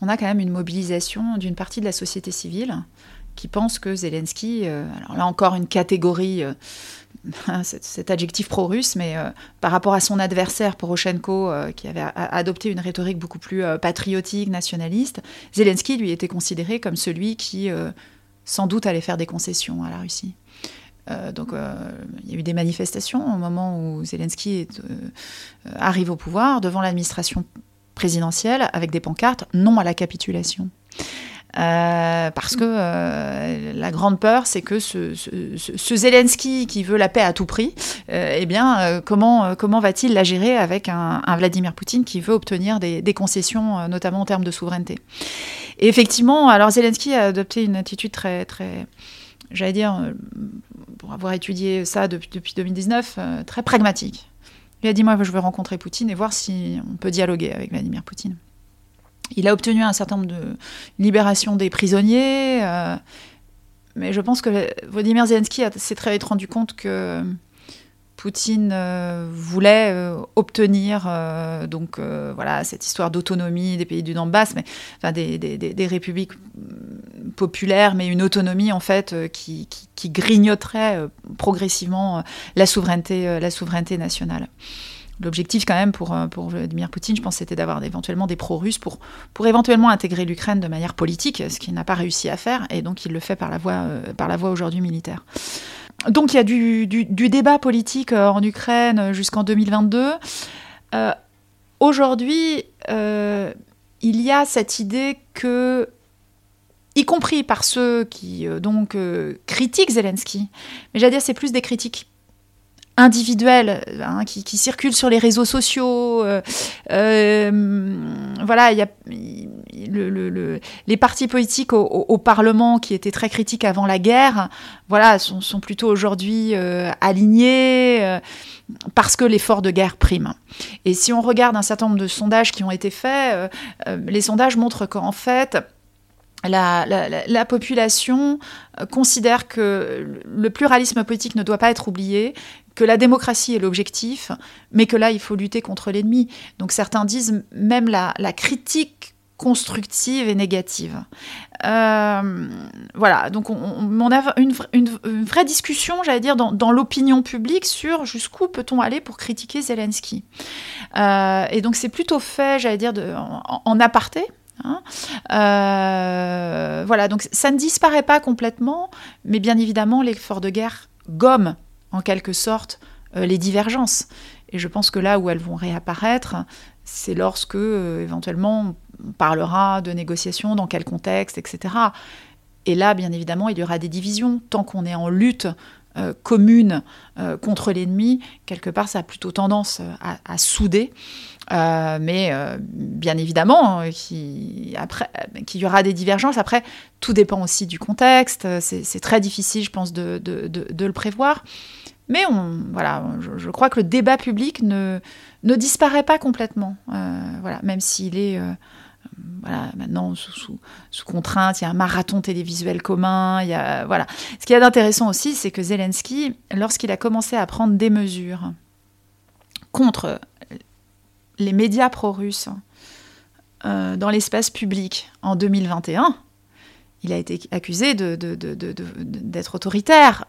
on a quand même une mobilisation d'une partie de la société civile qui pense que Zelensky, alors là encore une catégorie cet, adjectif pro-russe, mais euh, par rapport à son adversaire Poroshenko, euh, qui avait adopté une rhétorique beaucoup plus euh, patriotique, nationaliste, Zelensky lui était considéré comme celui qui sans doute allait faire des concessions à la Russie. Donc, il y a eu des manifestations au moment où Zelensky arrive au pouvoir devant l'administration présidentielle avec des pancartes non à la capitulation. Euh, parce que euh, la grande peur, c'est que ce, Zelensky qui veut la paix à tout prix, euh, eh bien, comment, comment va-t-il la gérer avec un, Vladimir Poutine qui veut obtenir des, concessions, notamment en termes de souveraineté? Et effectivement, alors Zelensky a adopté une attitude très, très j'allais dire, pour avoir étudié ça depuis, depuis 2019, très pragmatique. Il a dit, moi, je veux rencontrer Poutine et voir si on peut dialoguer avec Vladimir Poutine. Il a obtenu un certain nombre de libérations des prisonniers, euh, mais je pense que Vladimir Zelensky s'est très vite rendu compte que Poutine euh, voulait euh, obtenir donc voilà cette histoire d'autonomie des pays du Donbass, mais des, des, républiques mm, populaires, mais une autonomie en fait qui, grignoterait progressivement la souveraineté la souveraineté nationale l'objectif quand même pour, euh, Vladimir Poutine, je pense, c'était d'avoir éventuellement des pro-russes pour, pour éventuellement intégrer l'Ukraine de manière politique, ce qu'il n'a pas réussi à faire, et donc il le fait euh, par la voie aujourd'hui militaire. Donc il y a du, débat politique euh, en Ukraine jusqu'en 2022. aujourd'hui, il y a cette idée que y compris par ceux qui donc critiquent Zelensky, mais j'allais dire c'est plus des critiques individuels hein, qui, circulent sur les réseaux sociaux. Euh, euh, voilà, il y a le, les partis politiques au, Parlement qui étaient très critiques avant la guerre, voilà, sont, plutôt aujourd'hui euh, alignés parce que l'effort de guerre prime. Et si on regarde un certain nombre de sondages qui ont été faits, les sondages montrent qu'en fait, la, la, population considère que le pluralisme politique ne doit pas être oublié, que la démocratie est l'objectif, mais que là, il faut lutter contre l'ennemi. Donc certains disent même la, critique constructive et négative. Euh, voilà, donc on, a une, vraie discussion, j'allais dire, dans, l'opinion publique sur jusqu'où peut-on aller pour critiquer Zelensky. Euh, et donc c'est plutôt fait, j'allais dire, de, en, aparté. Hein. Euh, voilà, donc ça ne disparaît pas complètement, mais bien évidemment, l'effort de guerre gomme en quelque sorte euh, les divergences. Et je pense que là où elles vont réapparaître, c'est lorsque euh, éventuellement on parlera de négociations, dans quel contexte, etc. Et là, bien évidemment, il y aura des divisions. Tant qu'on est en lutte commune contre l'ennemi, quelque part, ça a plutôt tendance à, souder. Mais bien évidemment, qu'il y aura des divergences. Après, tout dépend aussi du contexte. C'est très difficile, je pense, de le prévoir. Mais voilà, je, crois que le débat public ne, disparaît pas complètement, euh, voilà, même s'il est euh, voilà, maintenant sous, sous, contrainte, il y a un marathon télévisuel commun, il y a, voilà. Ce qui est d'intéressant aussi, c'est que Zelensky, lorsqu'il a commencé à prendre des mesures contre les médias pro-russes euh, dans l'espace public en 2021, il a été accusé d'être autoritaire.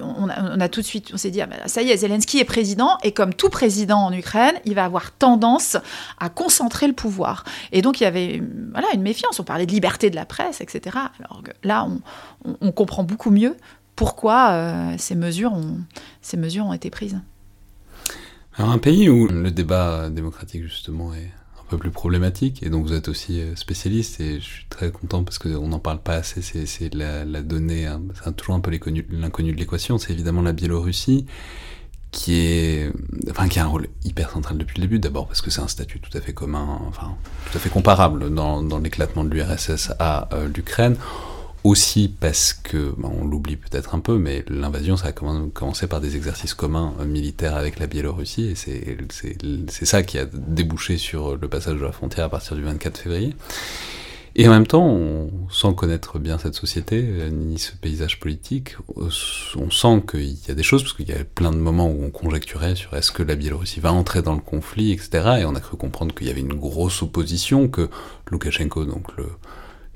On, a, tout de suite, on s'est dit, ah ben, ça y est, Zelensky est président, et comme tout président en Ukraine, il va avoir tendance à concentrer le pouvoir. Et donc il y avait voilà, une méfiance, on parlait de liberté de la presse, etc. Alors là, on, comprend beaucoup mieux pourquoi euh, ces mesures ont été prises. Alors un pays où le débat démocratique justement est plus problématique, et donc vous êtes aussi euh, spécialiste, et je suis très content parce qu'on n'en parle pas assez, c'est la, donnée, hein. c'est toujours un peu l'inconnu de l'équation, c'est évidemment la Biélorussie, qui est, enfin, qui a un rôle hyper central depuis le début, d'abord parce que c'est un statut tout à fait commun, enfin, tout à fait comparable dans, dans l'éclatement de l'URSS à euh, l'Ukraine aussi parce que, ben, on l'oublie peut-être un peu, mais l'invasion, ça a commencé par des exercices communs euh, militaires avec la Biélorussie, et c'est ça qui a débouché sur le passage de la frontière à partir du 24 février. Et en même temps, on, sans connaître bien cette société, euh, ni ce paysage politique, euh, on sent qu'il y a des choses, parce qu'il y a plein de moments où on conjecturait sur est-ce que la Biélorussie va entrer dans le conflit, etc. Et on a cru comprendre qu'il y avait une grosse opposition, que Loukachenko, donc le,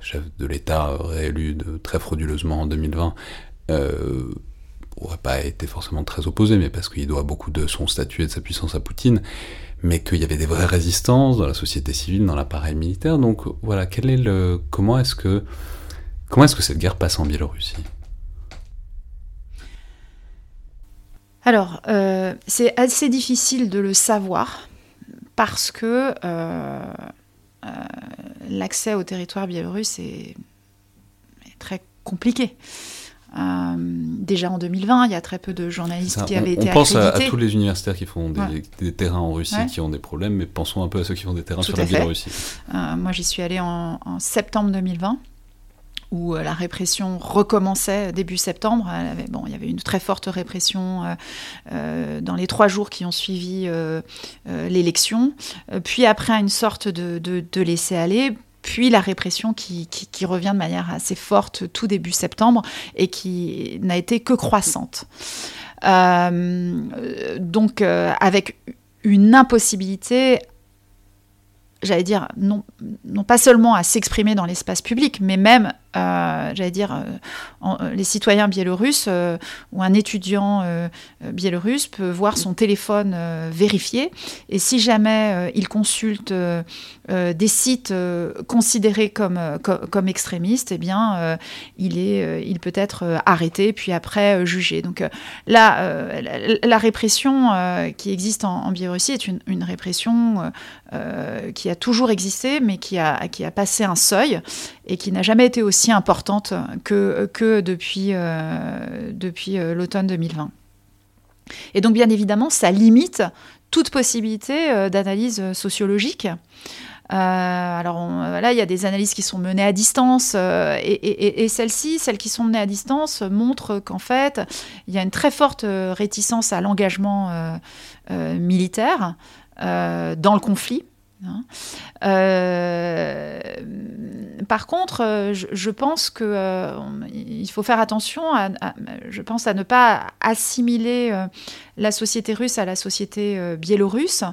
chef de l'État réélu très frauduleusement en 2020, euh, aurait pas été forcément très opposé, mais parce qu'il doit beaucoup de son statut et de sa puissance à Poutine, mais qu'il y avait des vraies résistances dans la société civile, dans l'appareil militaire. Donc voilà, comment est-ce que, comment cette guerre passe en Biélorussie? Alors, euh, c'est assez difficile de le savoir parce que euh, l'accès au territoire biélorusse est, est très compliqué. Euh, déjà en 2020, il y a très peu de journalistes Ça, qui on, avaient on été pense à, tous les universitaires qui font des, Ouais. des terrains en Russie Ouais. qui ont des problèmes, mais pensons un peu à ceux qui font des terrains Tout sur la. Biélorussie. Euh, moi, j'y suis allée en, en septembre 2020, où euh, la répression recommençait début septembre. Il y avait une très forte répression euh, euh, dans les trois jours qui ont suivi l'élection. Puis après, une sorte de, de laisser-aller. Puis la répression qui, revient de manière assez forte tout début septembre et qui n'a été que croissante. Donc avec une impossibilité j'allais dire, non pas seulement à s'exprimer dans l'espace public, mais même, j'allais dire, euh, euh, les citoyens biélorusses euh, ou un étudiant biélorusse peut voir son téléphone vérifié. Et si jamais il consulte des sites considérés comme, co- comme extrémistes, eh bien, il, est, il peut être arrêté, puis après jugé. Donc là, la, répression qui existe en, Biélorussie est une, une répression qui a toujours existé, mais qui a, qui a passé un seuil et qui n'a jamais été aussi importante que, que depuis, euh, depuis euh, l'automne 2020. Et donc, bien évidemment, ça limite toute possibilité euh, d'analyse sociologique. Alors là, il y a des analyses qui sont menées à distance, et, celles-ci, celles qui sont menées à distance, montrent qu'en fait, il y a une très forte réticence à l'engagement militaire dans le conflit. Hein. Euh, par contre, euh, je, pense que euh, il faut faire attention. À, je pense à ne pas assimiler la société russe à la société biélorusse.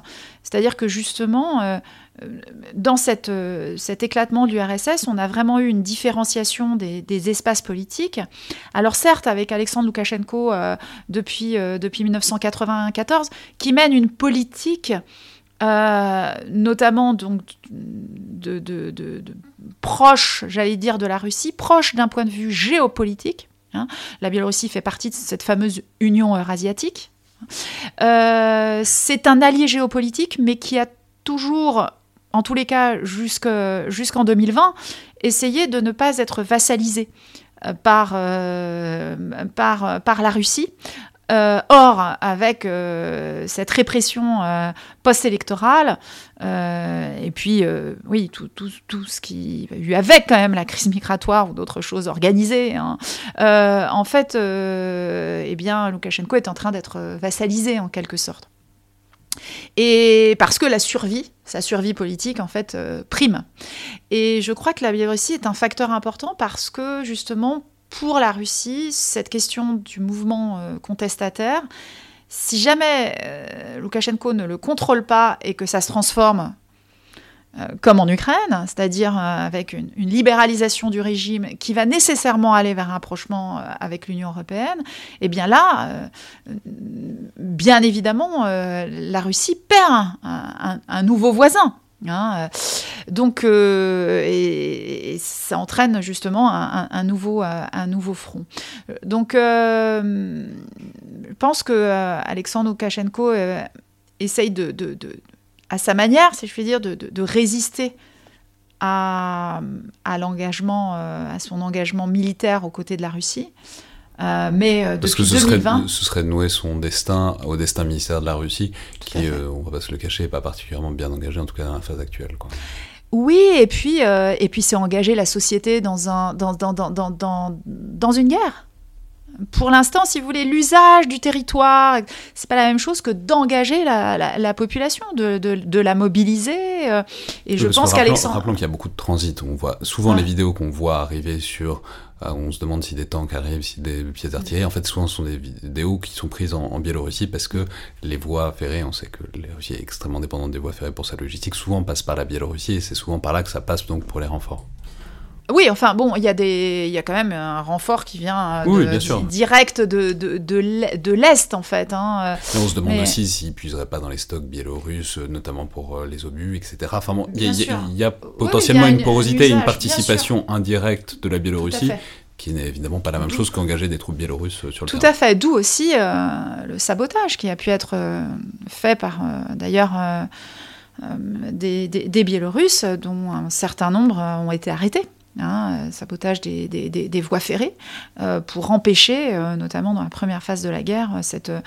C'est-à-dire que justement, dans cette, cet éclatement de l'URSS, on a vraiment eu une différenciation des, espaces politiques. Alors certes, avec Alexandre Loukachenko depuis, depuis 1994, qui mène une politique euh, notamment donc de, proche, j'allais dire, de la Russie, proche d'un point de vue géopolitique. hein. La Biélorussie fait partie de cette fameuse Union eurasiatique. Euh, c'est un allié géopolitique, mais qui a toujours, en tous les cas jusque- jusqu'en 2020, essayé de ne pas être vassalisé euh, par la Russie. Euh, or, avec euh, cette répression euh, post-électorale, euh, et puis, oui, tout, tout, tout ce qui a eu avec quand même la crise migratoire ou d'autres choses organisées, hein, en fait, eh bien, Loukachenko est en train d'être vassalisé en quelque sorte. Et parce que la survie, sa survie politique, en fait, prime. Et je crois que la Biélorussie est un facteur important parce que, justement, pour la Russie, cette question du mouvement euh, contestataire, si jamais euh, Loukachenko ne le contrôle pas et que ça se transforme euh, comme en Ukraine, c'est-à-dire euh, avec une, libéralisation du régime qui va nécessairement aller vers un rapprochement avec l'Union européenne, eh bien là, bien évidemment, la Russie perd un nouveau voisin. Hein, euh, donc, euh, et, ça entraîne justement un, nouveau, euh, un nouveau front. Donc, je pense que Alexandre Loukachenko euh, essaye de, à sa manière, si je puis dire, de, résister à, l'engagement, à son engagement militaire aux côtés de la Russie. Euh, mais euh, Parce que ce serait, 2020, ce serait nouer son destin au destin militaire de la Russie, qui, euh, on va pas se le cacher, est pas particulièrement bien engagé, en tout cas dans la phase actuelle. Quoi. Oui, et puis, euh, et puis c'est engager la société dans, un, dans, dans, dans, dans, dans, dans une guerre. Pour l'instant, si vous voulez, l'usage du territoire, c'est pas la même chose que d'engager la, la, la population, de, de, de la mobiliser. euh, et je que pense qu'Alexandre. Rappelons qu'il y a beaucoup de transit. On voit souvent Ouais. les vidéos qu'on voit arriver sur. Euh, on se demande si des tanks arrivent, si des pièces d'artillerie. En fait, souvent, ce sont des vidéos qui sont prises en, en Biélorussie parce que les voies ferrées, on sait que la Russie est extrêmement dépendante des voies ferrées pour sa logistique, souvent passent par la Biélorussie et c'est souvent par là que ça passe donc pour les renforts. Oui, enfin bon, il y a des, il y a quand même un renfort qui vient euh, Oui, de- bien sûr. di- direct de, de, de l'Est- en fait. hein. Et on se demande aussi s'ils puiseraient pas dans les stocks biélorusses, euh, notamment pour euh, les obus, etc. Enfin bon, il y, a- y y potentiellement il y a une une- porosité une usage, bien participation indirecte de la Tout à Biélorussie fait. qui n'est évidemment pas la même chose qu'engager des troupes biélorusses sur le Tout à fait, d'où aussi le sabotage qui a pu être fait par d'ailleurs des, des, Biélorusses, dont un certain nombre ont été arrêtés. Hein, sabotage des, voies ferrées, euh, pour empêcher, euh, notamment dans la première phase de la guerre, cette, euh,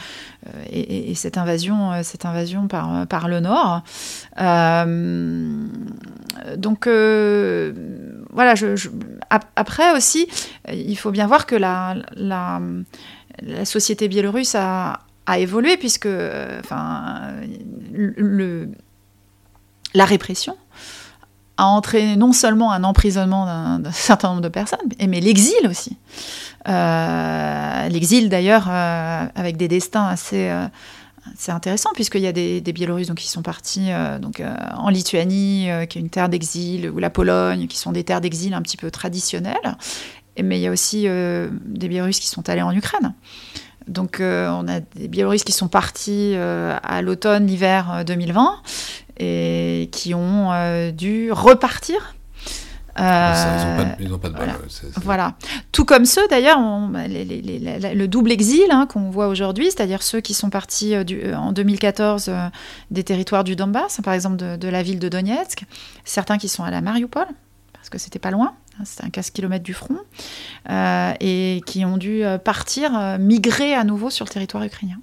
et, et, cette invasion, cette invasion par, le Nord. donc voilà, après aussi, il faut bien voir que la, société biélorusse a, évolué, puisque enfin, la répression a entraîné non seulement un emprisonnement d'un certain nombre de personnes, mais l'exil aussi. Euh, l'exil d'ailleurs euh, avec des destins assez, euh, intéressants, puisqu'il y a des, Biélorusses donc, qui sont partis donc, en Lituanie, qui est une terre d'exil, ou la Pologne, qui sont des terres d'exil un petit peu traditionnelles. Mais il y a aussi des Biélorusses qui sont allés en Ukraine. Donc on a des Biélorusses qui sont partis à l'automne, l'hiver 2020 et qui ont euh, dû repartir. Euh, ils n'ont pas, de voilà. voilà. Tout comme ceux, d'ailleurs, bah, le double exil hein, qu'on voit aujourd'hui, c'est-à-dire ceux qui sont partis euh, du, en 2014 des territoires du Donbass, par exemple de, la ville de Donetsk, certains qui sont à Mariupol, parce que c'était pas loin, hein, c'était un 15 km du front, et qui ont dû partir, migrer à nouveau sur le territoire ukrainien.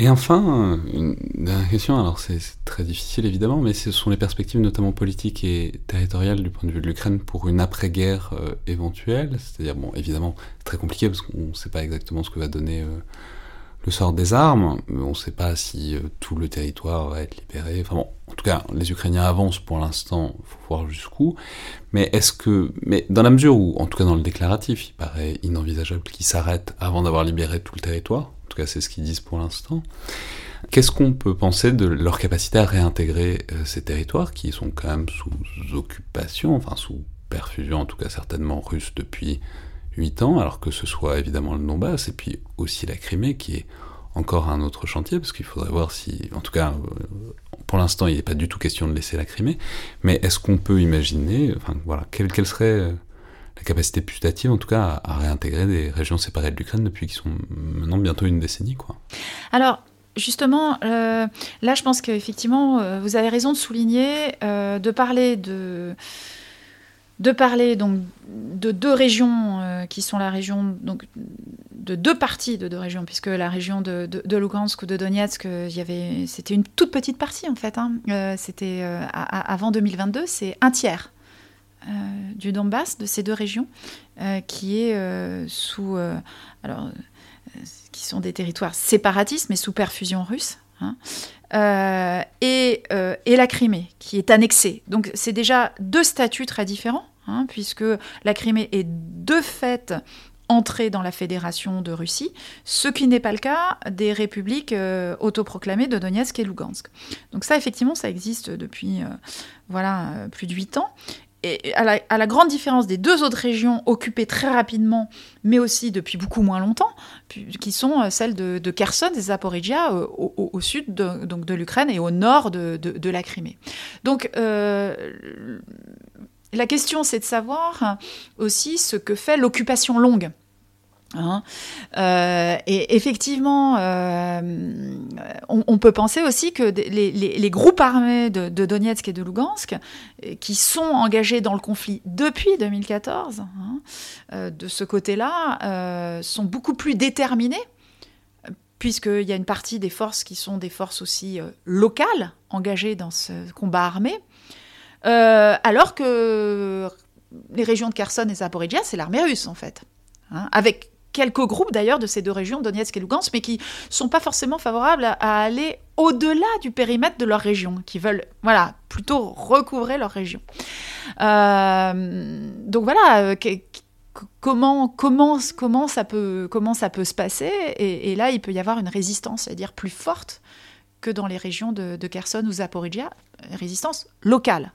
Et enfin, une dernière question, alors c'est très difficile évidemment, mais ce sont les perspectives notamment politiques et territoriales du point de vue de l'Ukraine pour une après-guerre euh, éventuelle. C'est-à-dire, bon, évidemment, très compliqué parce qu'on ne sait pas exactement ce que va donner euh, sort des armes, on ne sait pas si euh, tout le territoire va être libéré. Enfin bon, en tout cas, les Ukrainiens avancent pour l'instant, il faut voir jusqu'où. Mais est-ce que, mais dans la mesure où, en tout cas dans le déclaratif, il paraît inenvisageable qu'ils s'arrêtent avant d'avoir libéré tout le territoire, c'est ce qu'ils disent pour l'instant. Qu'est-ce qu'on peut penser de leur capacité à réintégrer euh, ces territoires qui sont quand même sous occupation, enfin sous perfusion en tout cas certainement russe depuis 8 ans, alors que ce soit évidemment le Donbass et puis aussi la Crimée qui est encore un autre chantier, parce qu'il faudrait voir si, en tout cas, euh, pour l'instant, il n'est pas du tout question de laisser la Crimée, mais est-ce qu'on peut imaginer, enfin voilà, quelle, quelle serait euh, la capacité putative, en tout cas, à, réintégrer des régions séparées de l'Ukraine depuis qu'ils sont maintenant bientôt une décennie. Quoi? Alors, justement, euh, là, je pense qu'effectivement, vous avez raison de souligner, de parler de de parler donc de deux régions qui sont la région de deux parties de deux régions puisque la région de, de, Lugansk ou de Donetsk avait c'était une toute petite partie en fait hein. c'était avant 2022 c'est un tiers euh, du Donbass, de ces deux régions, euh, euh, qui sont des territoires séparatistes mais sous perfusion russe. Hein, et, et, la Crimée, qui est annexée. Donc c'est déjà deux statuts très différents, hein, puisque la Crimée est de fait entrée dans la fédération de Russie, ce qui n'est pas le cas des républiques autoproclamées de Donetsk et Lugansk. Donc ça, effectivement, ça existe depuis voilà, plus de huit ans et à la, grande différence des deux autres régions occupées très rapidement, mais aussi depuis beaucoup moins longtemps, qui sont euh, celles de, Kherson et Zaporizhia euh, au, sud de, donc de l'Ukraine et au nord de, la Crimée. Donc euh, la question c'est de savoir aussi ce que fait l'occupation longue. Hein. Euh, et effectivement, euh, on, peut penser aussi que les, groupes armés de, Donetsk et de Lugansk, euh, qui sont engagés dans le conflit depuis 2014, hein, de ce côté-là, sont beaucoup plus déterminés, puisqu'il y a une partie des forces qui sont des forces aussi locales engagées dans ce combat armé, alors que les régions de Kherson et Zaporizhia, c'est l'armée russe en fait. Hein, avec quelques groupes d'ailleurs de ces deux régions, Donetsk et Lugansk, mais qui sont pas forcément favorables à, aller au-delà du périmètre de leur région, qui veulent voilà plutôt recouvrer leur région. Euh, donc voilà. Euh, comment, comment, comment, ça peut, comment ça peut se passer? Et, là, il peut y avoir une résistance, c'est-à-dire plus forte que dans les régions de, de Kherson ou Zaporizhia, résistance locale.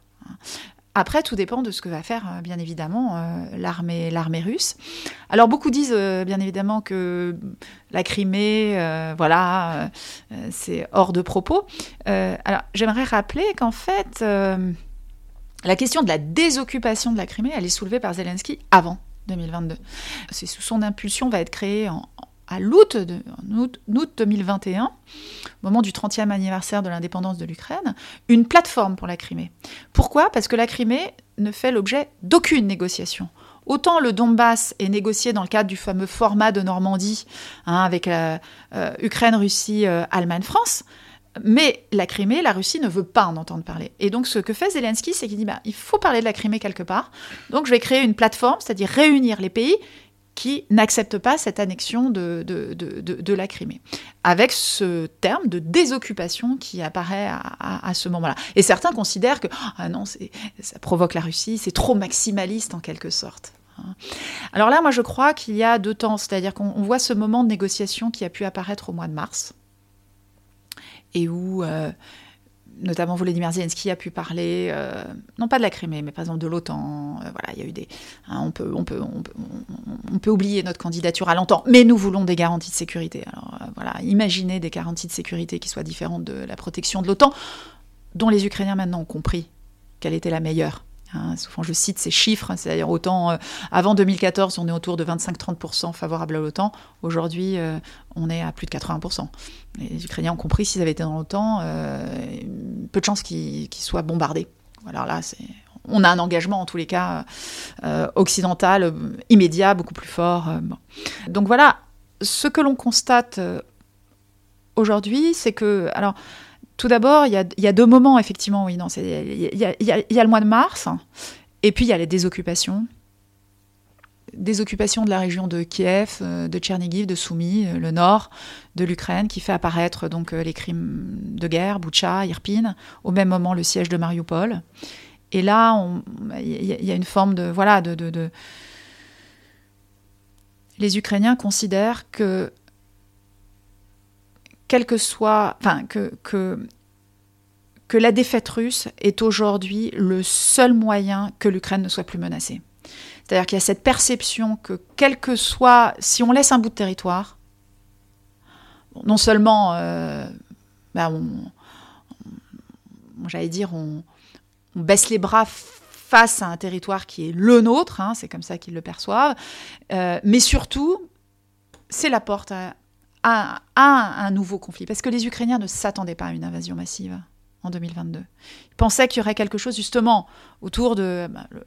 Après, tout dépend de ce que va faire, euh, bien évidemment, euh, l'armée, russe. Alors, beaucoup disent, euh, bien évidemment, que la Crimée, voilà, c'est hors de propos. alors, j'aimerais rappeler qu'en fait, la question de la désoccupation de la Crimée, elle est soulevée par Zelensky avant 2022. C'est sous son impulsion va être créé en, à l'août, août, août 2021, au moment du 30e anniversaire de l'indépendance de l'Ukraine, une plateforme pour la Crimée. Pourquoi? Parce que la Crimée ne fait l'objet d'aucune négociation. Autant le Donbass est négocié dans le cadre du fameux format de Normandie, hein, avec euh, euh, Ukraine, Russie, euh, Allemagne, France, mais la Crimée, la Russie ne veut pas en entendre parler. Et donc ce que fait Zelensky, c'est qu'il dit bah, il faut parler de la Crimée quelque part. Donc je vais créer une plateforme, c'est-à-dire réunir les pays qui n'acceptent pas cette annexion de, de, de, la Crimée, avec ce terme de désoccupation qui apparaît à, à, ce moment-là. Et certains considèrent que ah non, ça provoque la Russie, c'est trop maximaliste en quelque sorte. Alors là, moi je crois qu'il y a deux temps, c'est-à-dire qu'on voit ce moment de négociation qui a pu apparaître au mois de mars, et où euh, notamment Volodymyr Zelensky a pu parler, euh, non pas de la Crimée, mais par exemple de l'OTAN. Euh, voilà, il y a eu des. Hein, on, peut, oublier notre candidature à l'OTAN, mais nous voulons des garanties de sécurité. Alors euh, voilà, imaginez des garanties de sécurité qui soient différentes de la protection de l'OTAN, dont les Ukrainiens maintenant ont compris quelle était la meilleure. Hein, souvent, je cite ces chiffres, hein, c'est-à-dire autant euh, avant 2014, on est autour de 25-30% favorables à l'OTAN. Aujourd'hui, euh, on est à plus de 80%. Les Ukrainiens ont compris s'ils avaient été dans l'OTAN, euh, peu de chances qu'ils soient bombardés. Alors là, on a un engagement en tous les cas occidental immédiat, beaucoup plus fort. Donc voilà, ce que l'on constate aujourd'hui, c'est que alors tout d'abord, il y, a, deux moments, effectivement, oui. Il y, a le mois de mars, et puis il y a les désoccupations. Désoccupations de la région de Kiev, euh, de Tchernigiv, de Soumy, euh, le nord de l'Ukraine, qui fait apparaître donc euh, les crimes de guerre, Boucha, Irpin, au même moment le siège de Mariupol. Et là, il y, a une forme de. Voilà, de les Ukrainiens considèrent que quel que soit, enfin, que, que, que la défaite russe est aujourd'hui le seul moyen que l'Ukraine ne soit plus menacée. C'est-à-dire qu'il y a cette perception que quel que soit, si on laisse un bout de territoire, non seulement, euh, ben j'allais dire, on, baisse les bras face à un territoire qui est le nôtre, hein, c'est comme ça qu'ils le perçoivent, euh, mais surtout, c'est la porte à, à, un nouveau conflit. Parce que les Ukrainiens ne s'attendaient pas à une invasion massive en 2022. Ils pensaient qu'il y aurait quelque chose justement autour de... Bah, le,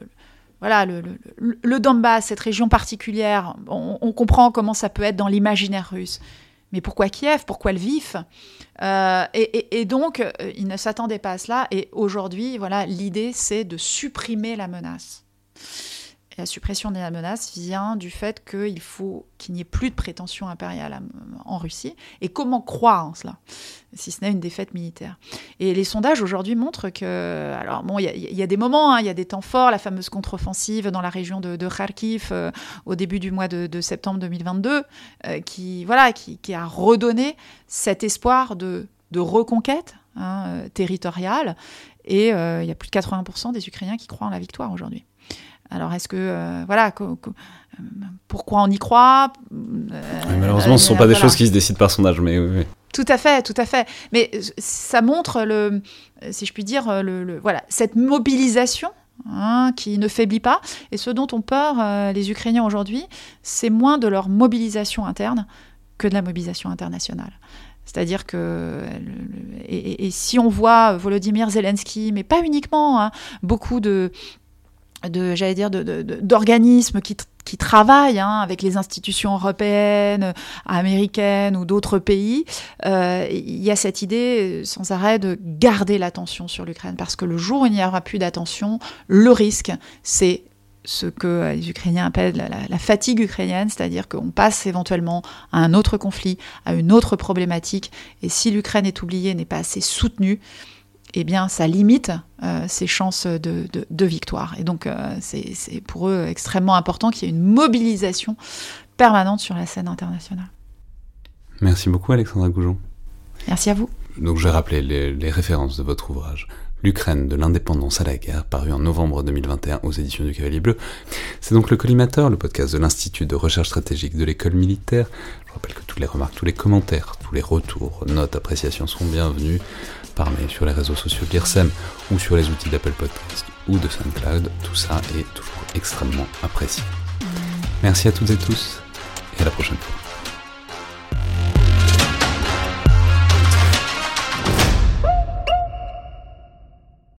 voilà, le, Donbass, cette région particulière, on, comprend comment ça peut être dans l'imaginaire russe. Mais pourquoi Kiev? Pourquoi le vif? Euh, et, donc, euh, ils ne s'attendaient pas à cela. Et aujourd'hui, voilà, l'idée, c'est de supprimer la menace la suppression de la menace vient du fait qu'il faut qu'il n'y ait plus de prétention impériale en Russie. Et comment croire en cela, si ce n'est une défaite militaire? Et les sondages aujourd'hui montrent que, alors bon, il y, a des moments, hein, il y a des temps forts, la fameuse contre-offensive dans la région de, Kharkiv euh, au début du mois de, septembre 2022, euh, qui voilà, qui, a redonné cet espoir de, reconquête hein, euh, territoriale. Et il y a plus de 80% des Ukrainiens qui croient en la victoire aujourd'hui. Alors est-ce que euh, voilà pourquoi on y croit euh, Malheureusement, ce ne sont pas des choses qui se décident par sondage, mais oui, Tout à fait, tout à fait. Mais ça montre le, si je puis dire, le, voilà cette mobilisation. Hein, qui ne faiblit pas. Et ce dont ont peur euh, les Ukrainiens aujourd'hui, c'est moins de leur mobilisation interne que de la mobilisation internationale. C'est-à-dire que, et, si on voit Volodymyr Zelensky, mais pas uniquement, hein, beaucoup de, de j'allais dire d'organismes qui, qui travaillent hein, avec les institutions européennes, américaines ou d'autres pays, euh, il y a cette idée sans arrêt de garder l'attention sur l'Ukraine. Parce que le jour où il n'y aura plus d'attention, le risque c'est ce que les Ukrainiens appellent la, la fatigue ukrainienne, c'est-à-dire qu'on passe éventuellement à un autre conflit, à une autre problématique, et si l'Ukraine est oubliée, n'est pas assez soutenue, eh bien, ça limite euh, ses chances de, victoire. Et donc, euh, c'est pour eux extrêmement important qu'il y ait une mobilisation permanente sur la scène internationale. Merci beaucoup, Alexandra Goujon. Merci à vous. Donc, je vais rappeler les, références de votre ouvrage. L'Ukraine de l'indépendance à la guerre, paru en novembre 2021 aux éditions du Cavalier Bleu. C'est donc le Collimateur, le podcast de l'Institut de recherche stratégique de l'école militaire. Je rappelle que toutes les remarques, tous les commentaires, tous les retours, notes, appréciations sont bienvenus par sur les réseaux sociaux de ou sur les outils d'Apple Podcast ou de SoundCloud. Tout ça est toujours extrêmement apprécié. Merci à toutes et tous et à la prochaine fois.